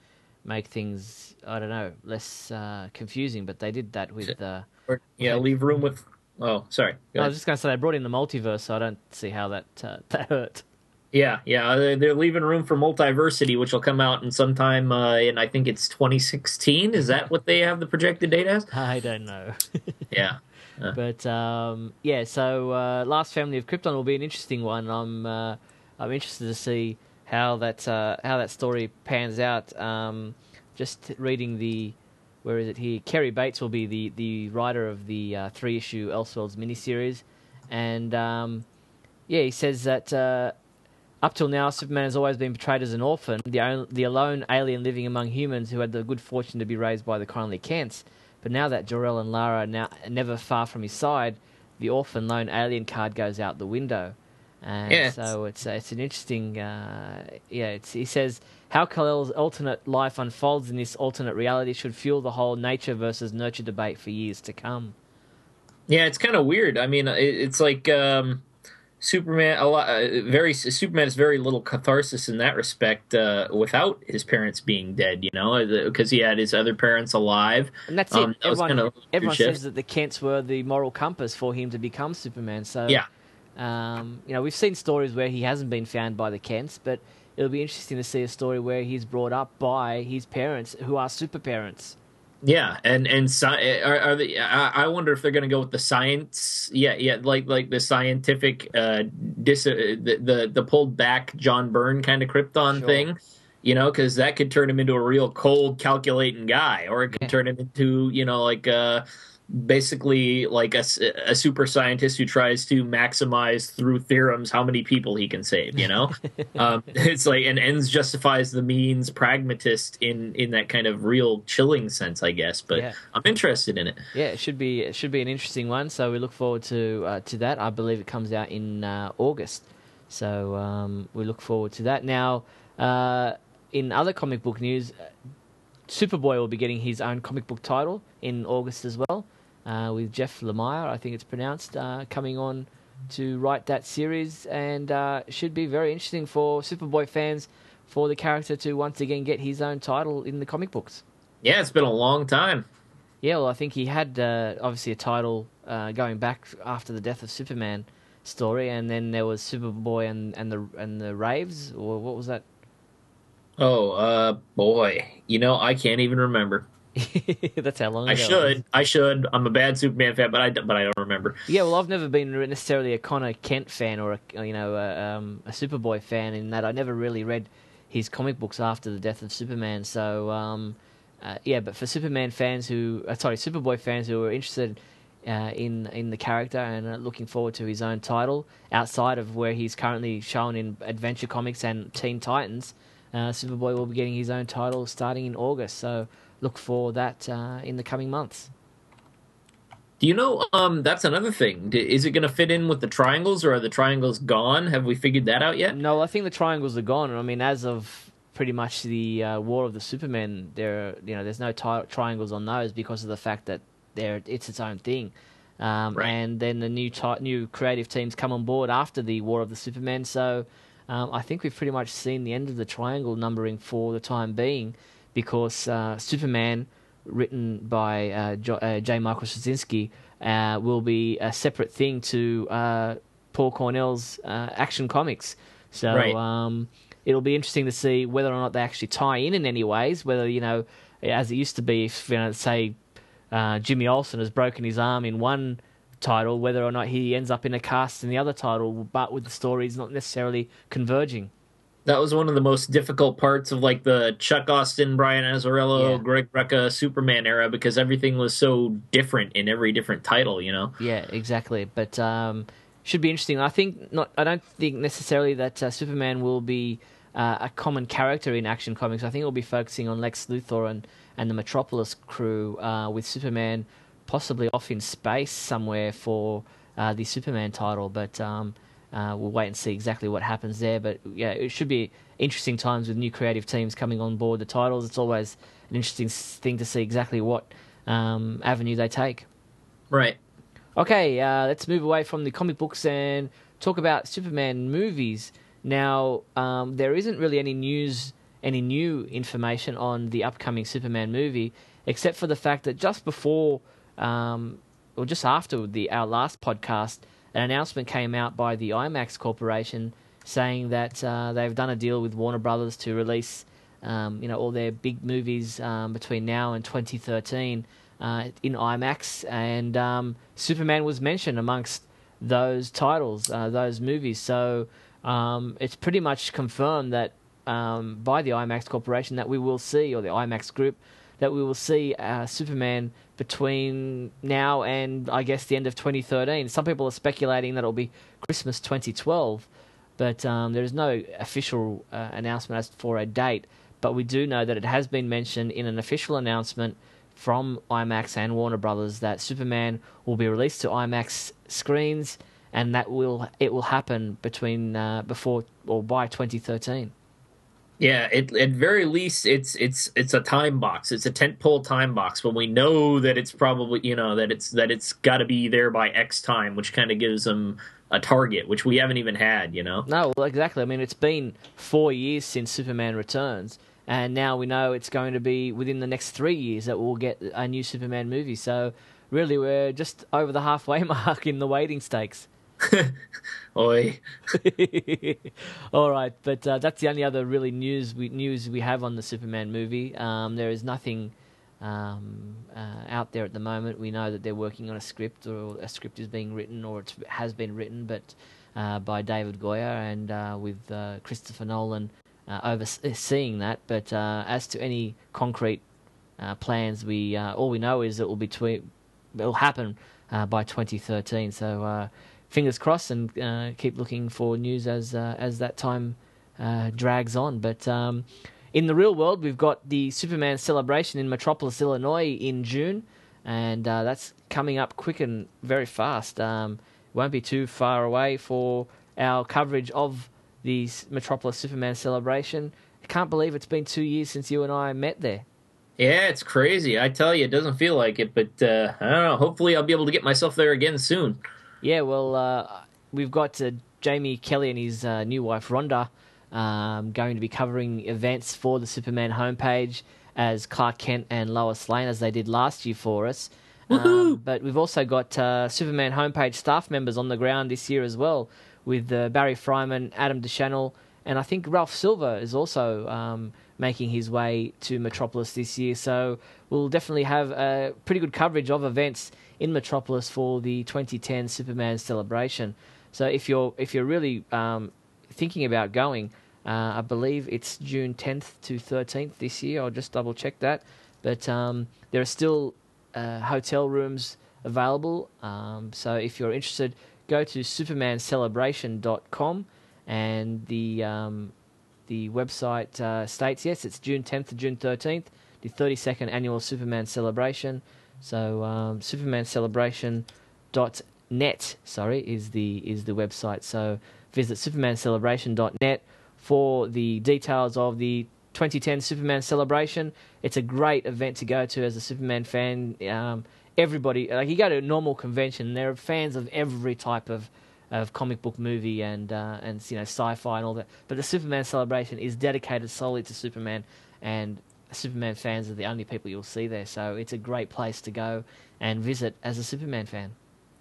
make things I don't know less uh, confusing, but they did that with. Uh, Or, yeah, Okay. leave room with. Oh, sorry. I was just going to say they brought in the multiverse, so I don't see how that uh, that hurt. Yeah, yeah, they're- they're leaving room for multiversity, which will come out in sometime uh, in I think it's 2016. Is that what they have the projected date as? I don't know. Yeah. But um, yeah, so uh, Last Family of Krypton will be an interesting one. I'm uh, I'm interested to see how that uh, how that story pans out. Um, just reading the where is it here? Cary Bates will be the, the writer of the uh, three issue Elseworlds miniseries, and um, yeah, he says that uh, up till now, Superman has always been portrayed as an orphan, the on- the alone alien living among humans who had the good fortune to be raised by the kindly Kents. But now that Jor-El and Lara are now never far from his side, the orphan lone alien card goes out the window. And Yeah. so it's uh, it's an interesting uh, yeah. It's, he says how Kal-El's alternate life unfolds in this alternate reality should fuel the whole nature versus nurture debate for years to come. Yeah, it's kind of weird. I mean, it, it's like um, Superman. A lot, uh, very Superman has very little catharsis in that respect uh, without his parents being dead. You know, because he had his other parents alive. And that's Um, it. that Everyone, everyone says that the Kents were the moral compass for him to become Superman. So Yeah. Um, you know, we've seen stories where he hasn't been found by the Kents, but it'll be interesting to see a story where he's brought up by his parents, who are super parents. Yeah, and and sci- are, are the, I I wonder if they're going to go with the science. Yeah, yeah, like like the scientific, uh, dis, uh, the, the the pulled back John Byrne kind of Krypton Sure. thing. You know, because that could turn him into a real cold, calculating guy, or it could Yeah. turn him into you know like uh, basically like a, a super scientist who tries to maximize through theorems how many people he can save. You know, um, it's like an ends justifies the means pragmatist in in that kind of real chilling sense, I guess. But Yeah. I'm interested in it. Yeah, it should be it should be an interesting one. So we look forward to uh, to that. I believe it comes out in uh, August. So um, we look forward to that. Now, uh, in other comic book news, uh, Superboy will be getting his own comic book title in August as well, uh, with Jeff Lemire, I think it's pronounced, uh, coming on to write that series, and uh, should be very interesting for Superboy fans for the character to once again get his own title in the comic books. Yeah, it's been a long time. Yeah, well, I think he had uh, obviously a title uh, going back after the death of Superman story, and then there was Superboy and, and the and the Raves, or what was that? Oh, uh, boy, you know I can't even remember. That's how long I should, was. I should. I'm a bad Superman fan, but I but I don't remember. Yeah, well, I've never been necessarily a Conner Kent fan or a you know a, um, a Superboy fan in that I never really read his comic books after the death of Superman. So um, uh, yeah, but for Superman fans who, uh, sorry, Superboy fans who are interested uh, in in the character and looking forward to his own title outside of where he's currently shown in Adventure Comics and Teen Titans, uh, Superboy will be getting his own title starting in August. So look for that uh, in the coming months. Do you know? Um, that's another thing. Is it going to fit in with the triangles, or are the triangles gone? Have we figured that out yet? No, I think the triangles are gone. I mean, as of pretty much the uh, War of the Supermen, there, you know, there's no triangles on those because of the fact that they're it's its own thing. Um, Right. And then the new new creative teams come on board after the War of the Supermen. So um, I think we've pretty much seen the end of the triangle numbering for the time being, because uh, Superman, written by uh, jo- uh, J. Michael Straczynski, uh, will be a separate thing to uh, Paul Cornell's uh, Action Comics. So Right. um, it'll be interesting to see whether or not they actually tie in in any ways. Whether you know, as it used to be, if you know, say uh, Jimmy Olsen has broken his arm in one title, whether or not he ends up in a cast in the other title, but with the stories not necessarily converging. That was one of the most difficult parts of like the Chuck Austen, Brian Azzarello, Yeah. Greg Rucka Superman era because everything was so different in every different title. You know. Yeah, exactly. But um, should be interesting. I think not. I don't think necessarily that uh, Superman will be uh, a common character in Action Comics. I think we'll be focusing on Lex Luthor and and the Metropolis crew, uh, with Superman possibly off in space somewhere for uh, the Superman title. But um, uh, we'll wait and see exactly what happens there. But yeah, it should be interesting times with new creative teams coming on board the titles. It's always an interesting thing to see exactly what um, avenue they take. Right. Okay, uh, let's move away from the comic books and talk about Superman movies. Now, um, there isn't really any news, any new information on the upcoming Superman movie, except for the fact that just before, um, or just after the our last podcast, an announcement came out by the IMAX Corporation saying that uh, they've done a deal with Warner Brothers to release, um, you know, all their big movies um, between now and 2013 uh, in IMAX, and um, Superman was mentioned amongst those titles, uh, those movies. So um, it's pretty much confirmed that um, by the IMAX Corporation that we will see, or the IMAX Group, that we will see uh, Superman between now and I guess the end of 2013. Some people are speculating that it'll be Christmas 2012, but um, there is no official uh, announcement as for a date. But we do know that it has been mentioned in an official announcement from IMAX and Warner Brothers that Superman will be released to IMAX screens, and that will it will happen between uh, before or by 2013. Yeah, it, at very least, it's it's it's a time box. It's a tentpole time box, but we know that it's probably you know that it's that it's got to be there by X time, which kind of gives them a target, which we haven't even had. You know, No, well, exactly. I mean, it's been four years since Superman Returns, and now we know it's going to be within the next three years that we'll get a new Superman movie. So, really, we're just over the halfway mark in the waiting stakes. oi, All right, but uh, that's the only other really news we news we have on the Superman movie. Um, there is nothing um, uh, out there at the moment. We know that they're working on a script, or a script is being written, or it has been written, but uh, by David Goyer and uh, with uh, Christopher Nolan uh, overseeing that. But as to any concrete plans, we all we know is it will be it will happen by 2013. So fingers crossed, and uh, keep looking for news as uh, as that time uh, drags on. But um, in the real world, we've got the Superman celebration in Metropolis, Illinois, in June, and uh, that's coming up quick and very fast. Um, won't be too far away for our coverage of the Metropolis Superman celebration. I can't believe it's been two years since you and I met there. Yeah, it's crazy. I tell you, it doesn't feel like it, but uh, I don't know. Hopefully, I'll be able to get myself there again soon. Yeah, well, uh, we've got uh, Jamie Kelly and his uh, new wife Rhonda um, going to be covering events for the Superman homepage as Clark Kent and Lois Lane, as they did last year for us. Um, but we've also got uh, Superman homepage staff members on the ground this year as well, with uh, Barry Freiman, Adam DeChannel, and I think Ralph Silver is also um, making his way to Metropolis this year. So we'll definitely have a pretty good coverage of events in Metropolis for the 2010 Superman celebration. So if you're if you're really um, thinking about going, uh, I believe it's June 10th to 13th this year. I'll just double check that. But um, there are still uh, hotel rooms available. Um, so if you're interested, go to supermancelebration.com and the um, the website uh, states yes, it's June 10th to June 13th, the 32nd annual Superman celebration. So um, supermancelebration.net, sorry, is the is the website. So visit supermancelebration.net for the details of the 2010 Superman celebration. It's a great event to go to as a Superman fan. Um, everybody, like you go to a normal convention, there are fans of every type of of comic book movie and uh, and you know sci-fi and all that. But the Superman celebration is dedicated solely to Superman, and Superman fans are the only people you'll see there. So it's a great place to go and visit as a Superman fan.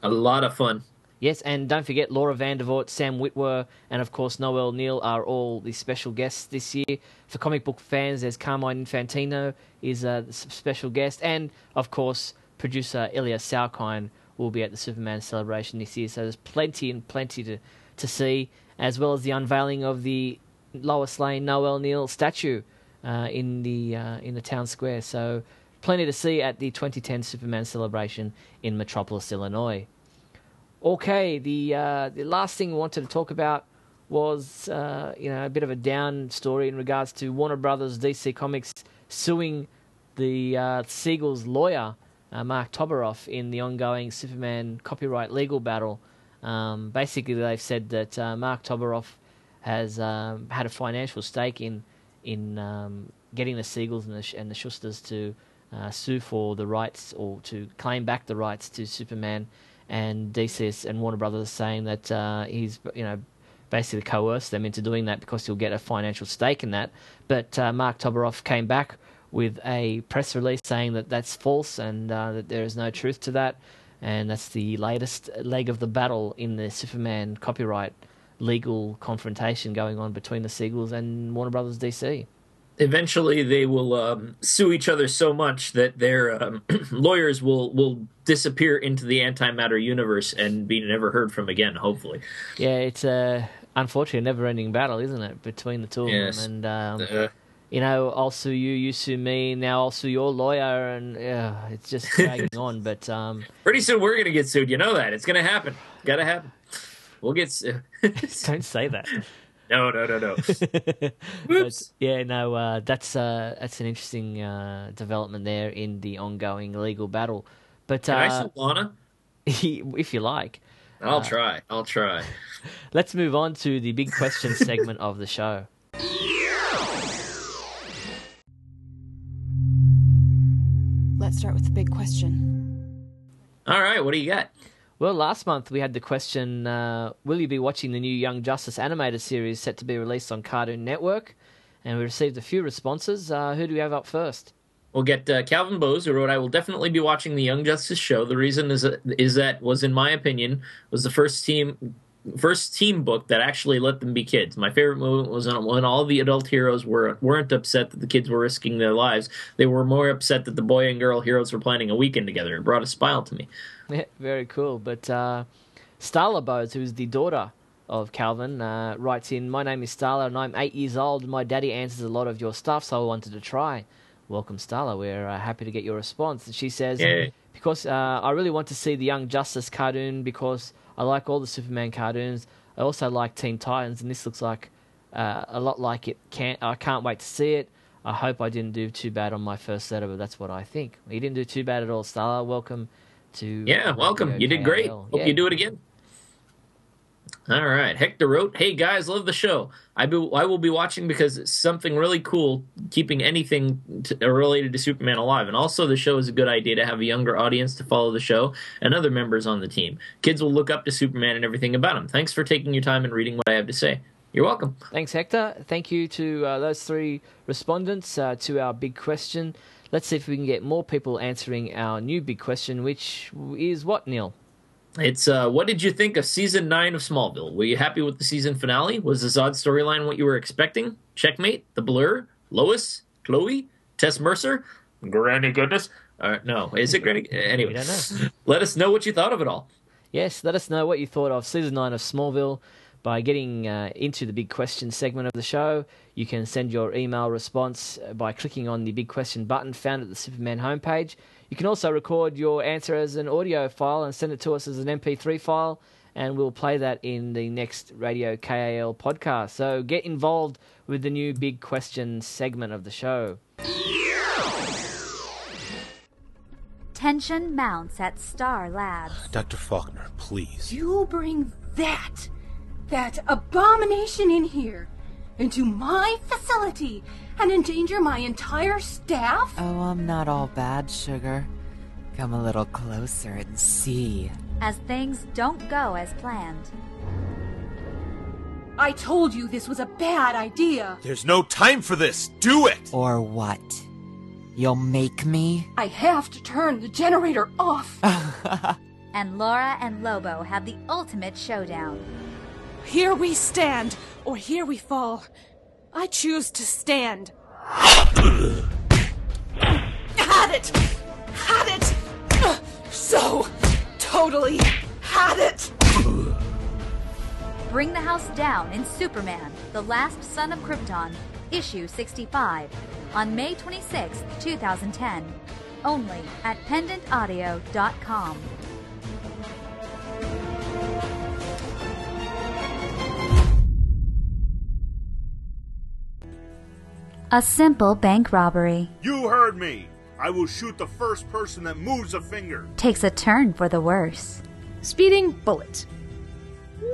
A lot of fun. Yes, and don't forget Laura Vandervoort, Sam Witwer, and of course Noel Neill are all the special guests this year. For comic book fans, there's Carmine Infantino is uh, a special guest, and of course producer Ilya Salkind will be at the Superman celebration this year. So there's plenty and plenty to to see, as well as the unveiling of the Lois Lane Noel Neill statue uh, in the uh, in the town square. So plenty to see at the 2010 Superman celebration in Metropolis, Illinois. Okay, the uh, the last thing we wanted to talk about was uh, you know a bit of a down story in regards to Warner Brothers DC Comics suing the uh, Siegel's lawyer uh, Marc Toberoff in the ongoing Superman copyright legal battle. Um, basically, they've said that uh, Marc Toberoff has um, had a financial stake in in um, getting the Siegels and the, and the Shusters to uh, sue for the rights or to claim back the rights to Superman and DC and Warner Brothers saying that uh, he's you know basically coerced them into doing that because he'll get a financial stake in that. But uh, Marc Toberoff came back with a press release saying that that's false and uh, that there is no truth to that, and that's the latest leg of the battle in the Superman copyright legal confrontation going on between the Siegels and Warner Brothers DC eventually they will um, sue each other so much that their um, lawyers will will disappear into the antimatter universe and be never heard from again. Hopefully, yeah, it's a unfortunately never-ending battle, isn't it, between the two of yes. them? And um, uh, you know, I'll sue you, you sue me. Now I'll sue your lawyer, and yeah, it's just dragging on. But um, pretty soon we're gonna get sued. You know that it's gonna happen. Got to happen. We'll get. Su- Don't say that. No, no, no, no. but, yeah, no, uh, that's uh, that's an interesting uh, development there in the ongoing legal battle. But Can I sue Lana? if you like, I'll try. I'll try. Let's move on to the big question segment of the show. Let's start with the big question. All right, what do you got? Well, last month we had the question uh, Will you be watching the new Young Justice animated series set to be released on Cartoon Network? And we received a few responses. Uh, who do we have up first? We'll get uh, Calvin Bose, who wrote, "I will definitely be watching the Young Justice show. The reason is that, is that was, in my opinion, was the first team first team book that actually let them be kids. My favorite moment was when all the adult heroes were weren't upset that the kids were risking their lives. They were more upset that the boy and girl heroes were planning a weekend together. It brought a smile to me. Yeah, very cool. But uh, Starla Bose, who's the daughter of Calvin, uh, writes in, My name is Starla and I'm eight years old. My daddy answers a lot of your stuff, so I wanted to try. Welcome, Starla. We're uh, happy to get your response. And she says, yeah. Because uh, I really want to see the Young Justice cartoon because I like all the Superman cartoons. I also like Teen Titans, and this looks like uh, a lot like it. Can't, I can't wait to see it. I hope I didn't do too bad on my first letter, but that's what I think. You didn't do too bad at all, Starla. Welcome to yeah, welcome. You did great. Hope yeah. you do it again. All right. Hector wrote, Hey guys, love the show. I, be, I will be watching because it's something really cool keeping anything to, uh, related to Superman alive. And also, the show is a good idea to have a younger audience to follow the show and other members on the team. Kids will look up to Superman and everything about him. Thanks for taking your time and reading what I have to say. You're welcome. Thanks, Hector. Thank you to uh, those three respondents uh, to our big question. Let's see if we can get more people answering our new big question, which is what, Neil? It's uh, what did you think of season nine of Smallville? Were you happy with the season finale? Was the Zod storyline what you were expecting? Checkmate, The Blur, Lois, Chloe, Tess Mercer, Granny Goodness. Uh, no, is it Granny? Anyway, let us know what you thought of it all. Yes, let us know what you thought of season nine of Smallville by getting uh, into the big question segment of the show. You can send your email response by clicking on the big question button found at the Superman homepage. You can also record your answer as an audio file and send it to us as an MP3 file, and we'll play that in the next Radio KAL podcast. So get involved with the new big question segment of the show. Tension mounts at Star Labs. Dr. Faulkner, please. You bring that, that abomination in here, into my facility and endanger my entire staff? Oh, I'm not all bad, sugar. Come a little closer and see. As things don't go as planned. I told you this was a bad idea. There's no time for this. Do it! Or what? You'll make me? I have to turn the generator off. And Laura and Lobo have the ultimate showdown. Here we stand, or here we fall. I choose to stand. Had it! Had it! So, totally had it! Bring the house down in Superman, The Last Son of Krypton, issue 65, on May 26, 2010. Only at pendantaudio.com. A simple bank robbery You heard me. I will shoot the first person that moves a finger. takes a turn for the worse. Speeding bullet.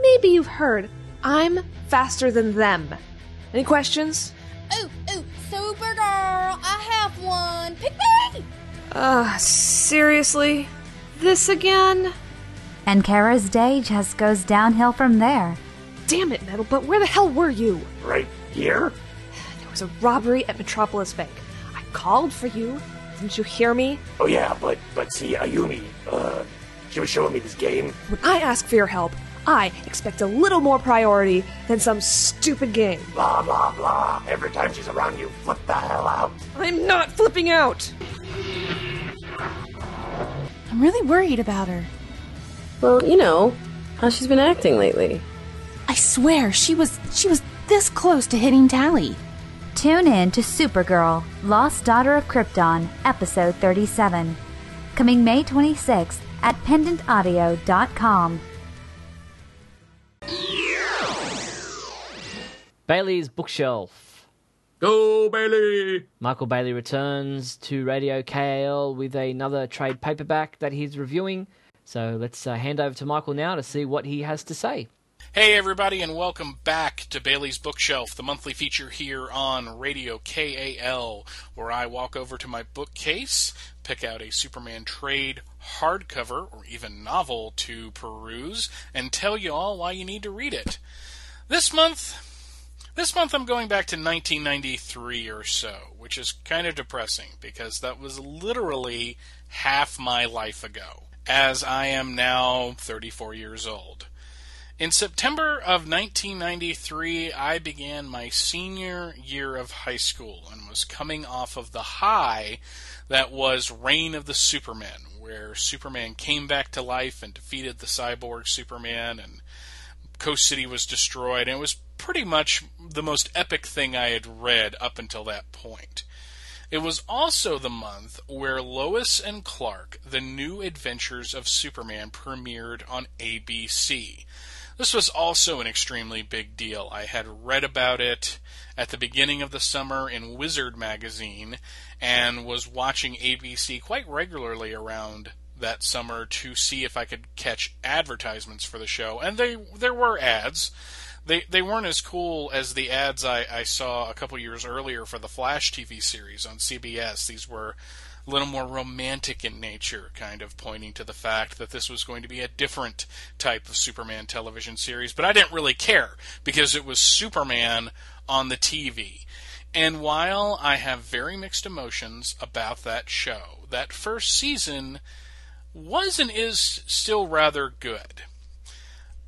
Maybe you've heard. I'm faster than them. Any questions? Ooh, ooh, Supergirl, I have one. Pick me! Uh, seriously? This again? And Kara's day just goes downhill from there. Damn it, Metal, but where the hell were you? Right here? There was a robbery at Metropolis Bank. I called for you. Didn't you hear me? Oh yeah, but but see, Ayumi, uh, she was showing me this game. When I ask for your help, I expect a little more priority than some stupid game. Blah blah blah. Every time she's around, you flip the hell out. I'm not flipping out! I'm really worried about her. Well, you know, how she's been acting lately. I swear she was she was this close to hitting Tally. Tune in to Supergirl, Lost Daughter of Krypton, episode 37. Coming May 26th at pendantaudio.com. Bailey's Bookshelf. Go, Bailey! Michael Bailey returns to Radio KAL with another trade paperback that he's reviewing. So let's uh, hand over to Michael now to see what he has to say. Hey, everybody, and welcome back to Bailey's Bookshelf, the monthly feature here on Radio KAL, where I walk over to my bookcase, pick out a Superman trade hardcover or even novel to peruse, and tell you all why you need to read it. This month, this month I'm going back to 1993 or so, which is kind of depressing because that was literally half my life ago, as I am now 34 years old. In September of 1993, I began my senior year of high school and was coming off of the high that was Reign of the Supermen, where Superman came back to life and defeated the cyborg Superman, and Coast City was destroyed, and it was pretty much the most epic thing I had read up until that point. It was also the month where Lois and Clark, The New Adventures of Superman, premiered on ABC. This was also an extremely big deal. I had read about it at the beginning of the summer in Wizard magazine and was watching ABC quite regularly around that summer to see if I could catch advertisements for the show, and they there were ads. They they weren't as cool as the ads I, I saw a couple years earlier for the Flash TV series on CBS. These were a little more romantic in nature, kind of pointing to the fact that this was going to be a different type of Superman television series. But I didn't really care because it was Superman on the TV. And while I have very mixed emotions about that show, that first season was and is still rather good.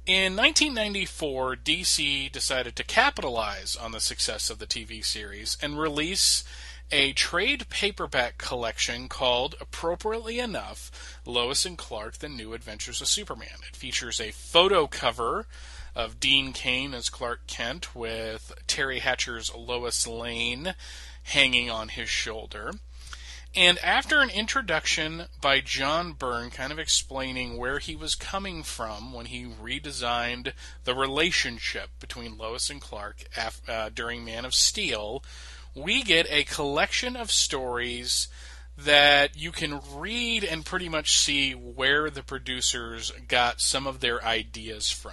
In 1994, DC decided to capitalize on the success of the TV series and release a trade paperback collection called, appropriately enough, Lois and Clark The New Adventures of Superman. It features a photo cover of Dean Cain as Clark Kent with Teri Hatcher's Lois Lane hanging on his shoulder. And after an introduction by John Byrne, kind of explaining where he was coming from when he redesigned the relationship between Lois and Clark af- uh, during Man of Steel, we get a collection of stories that you can read and pretty much see where the producers got some of their ideas from.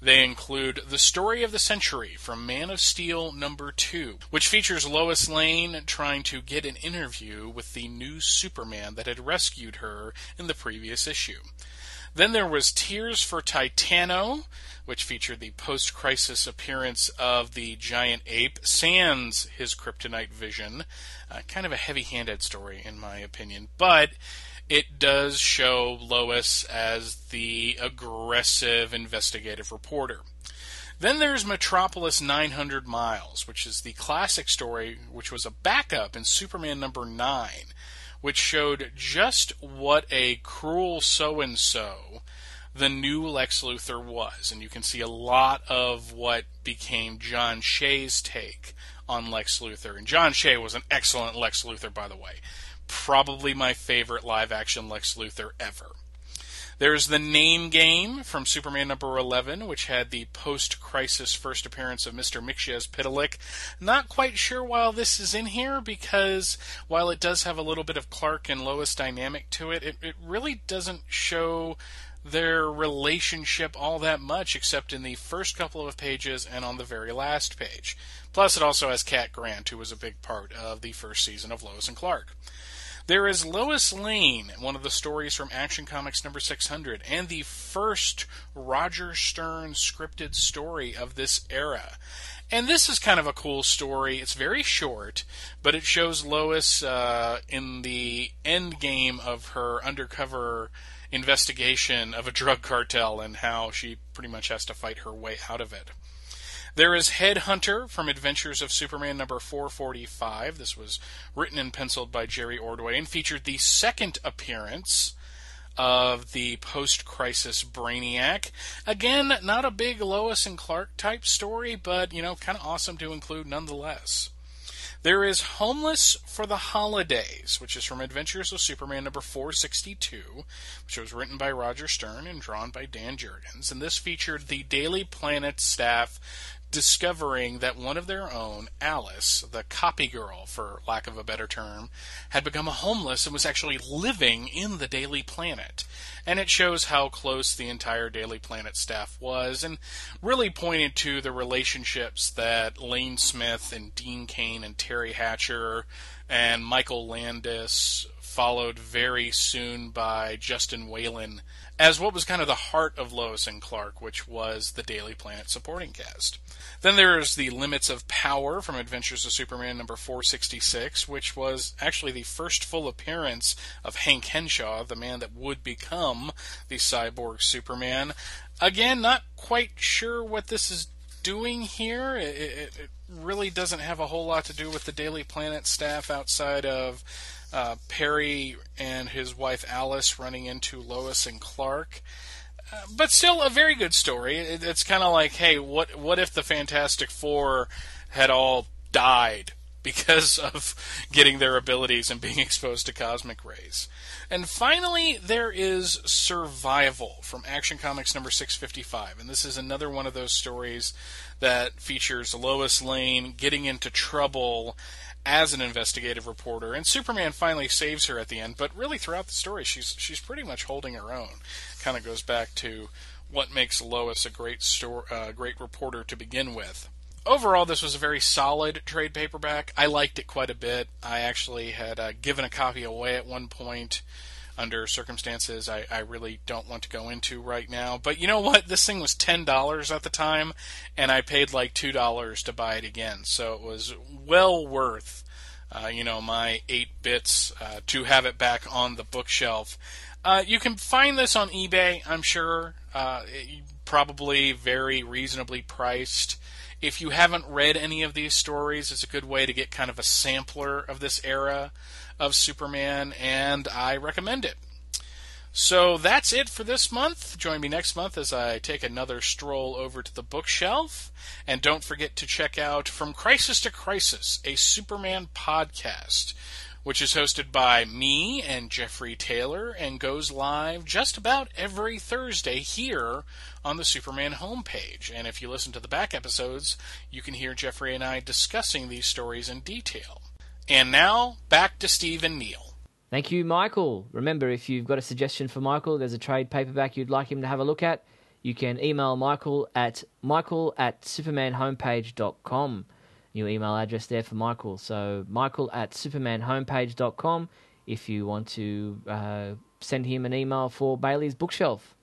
They include The Story of the Century from Man of Steel number 2, which features Lois Lane trying to get an interview with the new Superman that had rescued her in the previous issue. Then there was Tears for Titano, which featured the post crisis appearance of the giant ape sans his kryptonite vision. Uh, kind of a heavy handed story, in my opinion, but it does show Lois as the aggressive investigative reporter. Then there's Metropolis 900 Miles, which is the classic story, which was a backup in Superman number 9, which showed just what a cruel so and so the new Lex Luthor was. And you can see a lot of what became John Shea's take on Lex Luthor. And John Shea was an excellent Lex Luthor, by the way. Probably my favorite live action Lex Luthor ever. There's the name game from Superman number 11, which had the post crisis first appearance of Mr. Mxyzptlk. Not quite sure why this is in here because while it does have a little bit of Clark and Lois dynamic to it, it, it really doesn't show their relationship all that much except in the first couple of pages and on the very last page. Plus, it also has Cat Grant, who was a big part of the first season of Lois and Clark. There is Lois Lane, one of the stories from Action Comics number 600, and the first Roger Stern scripted story of this era. And this is kind of a cool story. It's very short, but it shows Lois uh, in the end game of her undercover investigation of a drug cartel and how she pretty much has to fight her way out of it. There is Headhunter from Adventures of Superman number 445. This was written and penciled by Jerry Ordway and featured the second appearance of the post crisis Brainiac. Again, not a big Lois and Clark type story, but, you know, kind of awesome to include nonetheless. There is Homeless for the Holidays, which is from Adventures of Superman number 462, which was written by Roger Stern and drawn by Dan Jurgens. And this featured the Daily Planet staff discovering that one of their own, Alice, the copy girl, for lack of a better term, had become a homeless and was actually living in the Daily Planet. And it shows how close the entire Daily Planet staff was, and really pointed to the relationships that Lane Smith and Dean Cain and Teri Hatcher and Michael Landes, followed very soon by Justin Whalin as what was kind of the heart of Lois and Clark, which was the Daily Planet supporting cast. Then there's The Limits of Power from Adventures of Superman number 466, which was actually the first full appearance of Hank Henshaw, the man that would become the cyborg Superman. Again, not quite sure what this is doing here. It, it, it really doesn't have a whole lot to do with the Daily Planet staff outside of uh, Perry and his wife Alice running into Lois and Clark. But still, a very good story. It, it's kind of like, hey, what what if the Fantastic Four had all died because of getting their abilities and being exposed to cosmic rays. And finally, there is Survival from Action Comics number 655. And this is another one of those stories that features Lois Lane getting into trouble as an investigative reporter, and Superman finally saves her at the end. But really, throughout the story, she's she's pretty much holding her own. Kind of goes back to what makes Lois a great store, uh, great reporter to begin with. Overall, this was a very solid trade paperback. I liked it quite a bit. I actually had uh, given a copy away at one point under circumstances I, I really don't want to go into right now. But you know what? This thing was ten dollars at the time, and I paid like two dollars to buy it again. So it was well worth, uh, you know, my eight bits uh, to have it back on the bookshelf. Uh, you can find this on eBay, I'm sure. Uh, probably very reasonably priced. If you haven't read any of these stories, it's a good way to get kind of a sampler of this era of Superman, and I recommend it. So that's it for this month. Join me next month as I take another stroll over to the bookshelf. And don't forget to check out From Crisis to Crisis, a Superman podcast, which is hosted by me and Jeffrey Taylor and goes live just about every Thursday here on the Superman homepage. And if you listen to the back episodes, you can hear Jeffrey and I discussing these stories in detail. And now, back to Steve and Neil. Thank you, Michael. Remember, if you've got a suggestion for Michael, there's a trade paperback you'd like him to have a look at, you can email Michael at michael at supermanhomepage.com. New email address there for Michael. So, michael at supermanhomepage.com if you want to uh, send him an email for Bailey's bookshelf.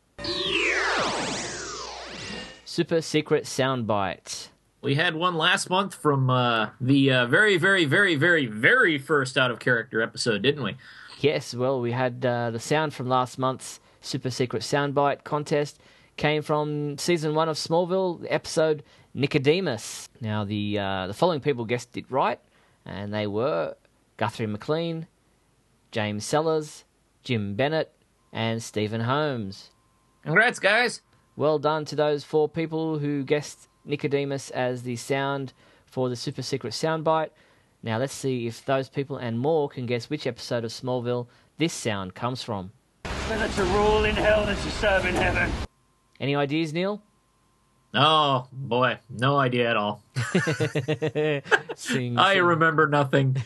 Super secret soundbite. We had one last month from uh, the uh, very, very, very, very, very first out of character episode, didn't we? Yes, well, we had uh, the sound from last month's Super Secret Soundbite contest came from season one of Smallville, episode Nicodemus. Now, the uh, the following people guessed it right, and they were Guthrie McLean, James Sellers, Jim Bennett, and Stephen Holmes. Congrats, guys! Well done to those four people who guessed Nicodemus as the sound for the super secret soundbite. Now let's see if those people and more can guess which episode of Smallville this sound comes from. Better to rule in hell than to serve in heaven. Any ideas, Neil? Oh boy, no idea at all. sing, I sing. remember nothing.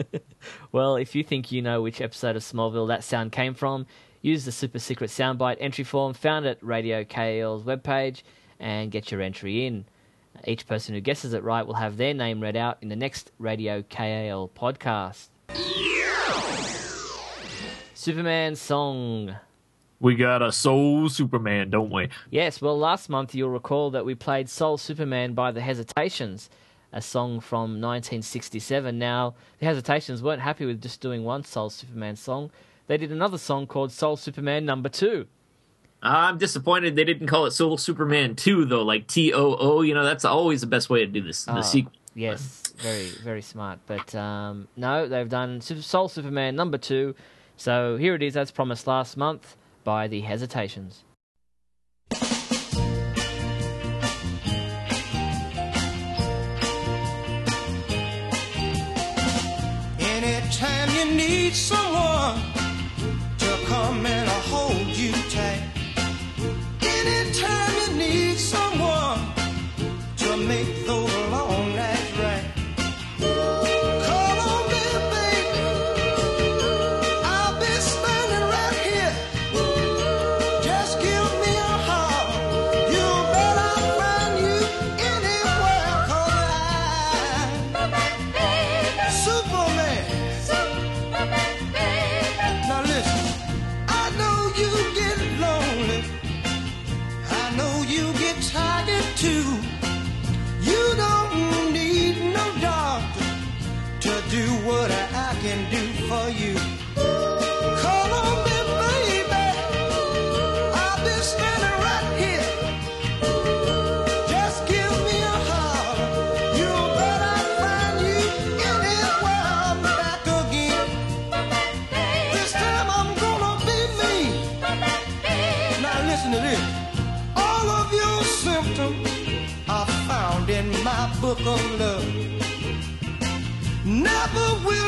well, if you think you know which episode of Smallville that sound came from, use the super secret soundbite entry form found at Radio KAL's webpage and get your entry in. Each person who guesses it right will have their name read out in the next Radio KAL podcast. Superman song. We got a Soul Superman, don't we? Yes, well, last month you'll recall that we played Soul Superman by The Hesitations, a song from 1967. Now, The Hesitations weren't happy with just doing one Soul Superman song. They did another song called Soul Superman Number Two. I'm disappointed they didn't call it Soul Superman 2, though, like T O O. You know, that's always the best way to do this, the Oh, sequel. Yes, very, very smart. But um, no, they've done Soul Superman number two. So here it is, as promised last month, by The Hesitations. Anytime you need someone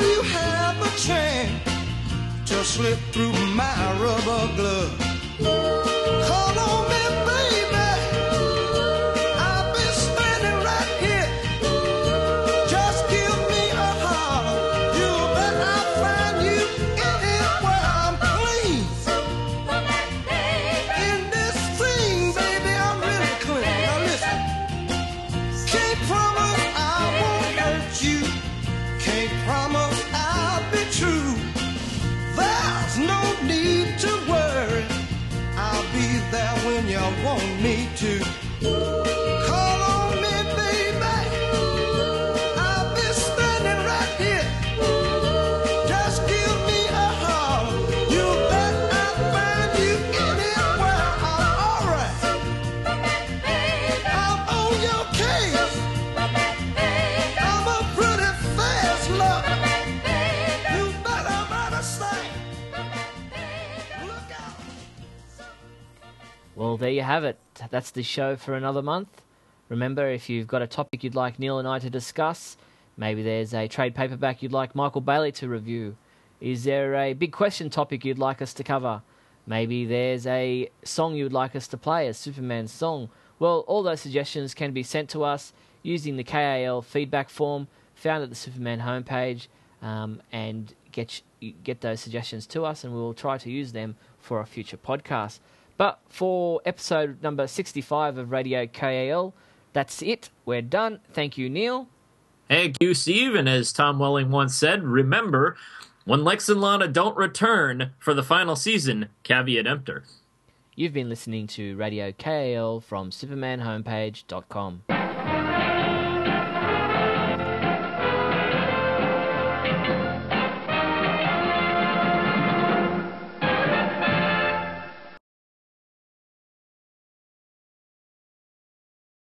You have a chance to slip through my rubber glove. That's the show for another month. Remember, if you've got a topic you'd like Neil and I to discuss, maybe there's a trade paperback you'd like Michael Bailey to review. Is there a big question topic you'd like us to cover? Maybe there's a song you'd like us to play, a Superman song. Well, all those suggestions can be sent to us using the KAL feedback form found at the Superman homepage, um, and get get those suggestions to us, and we'll try to use them for a future podcast. But for episode number 65 of Radio KAL, that's it. We're done. Thank you, Neil. Thank you, Steve. And as Tom Welling once said, remember, when Lex and Lana don't return for the final season, caveat emptor. You've been listening to Radio KAL from supermanhomepage.com.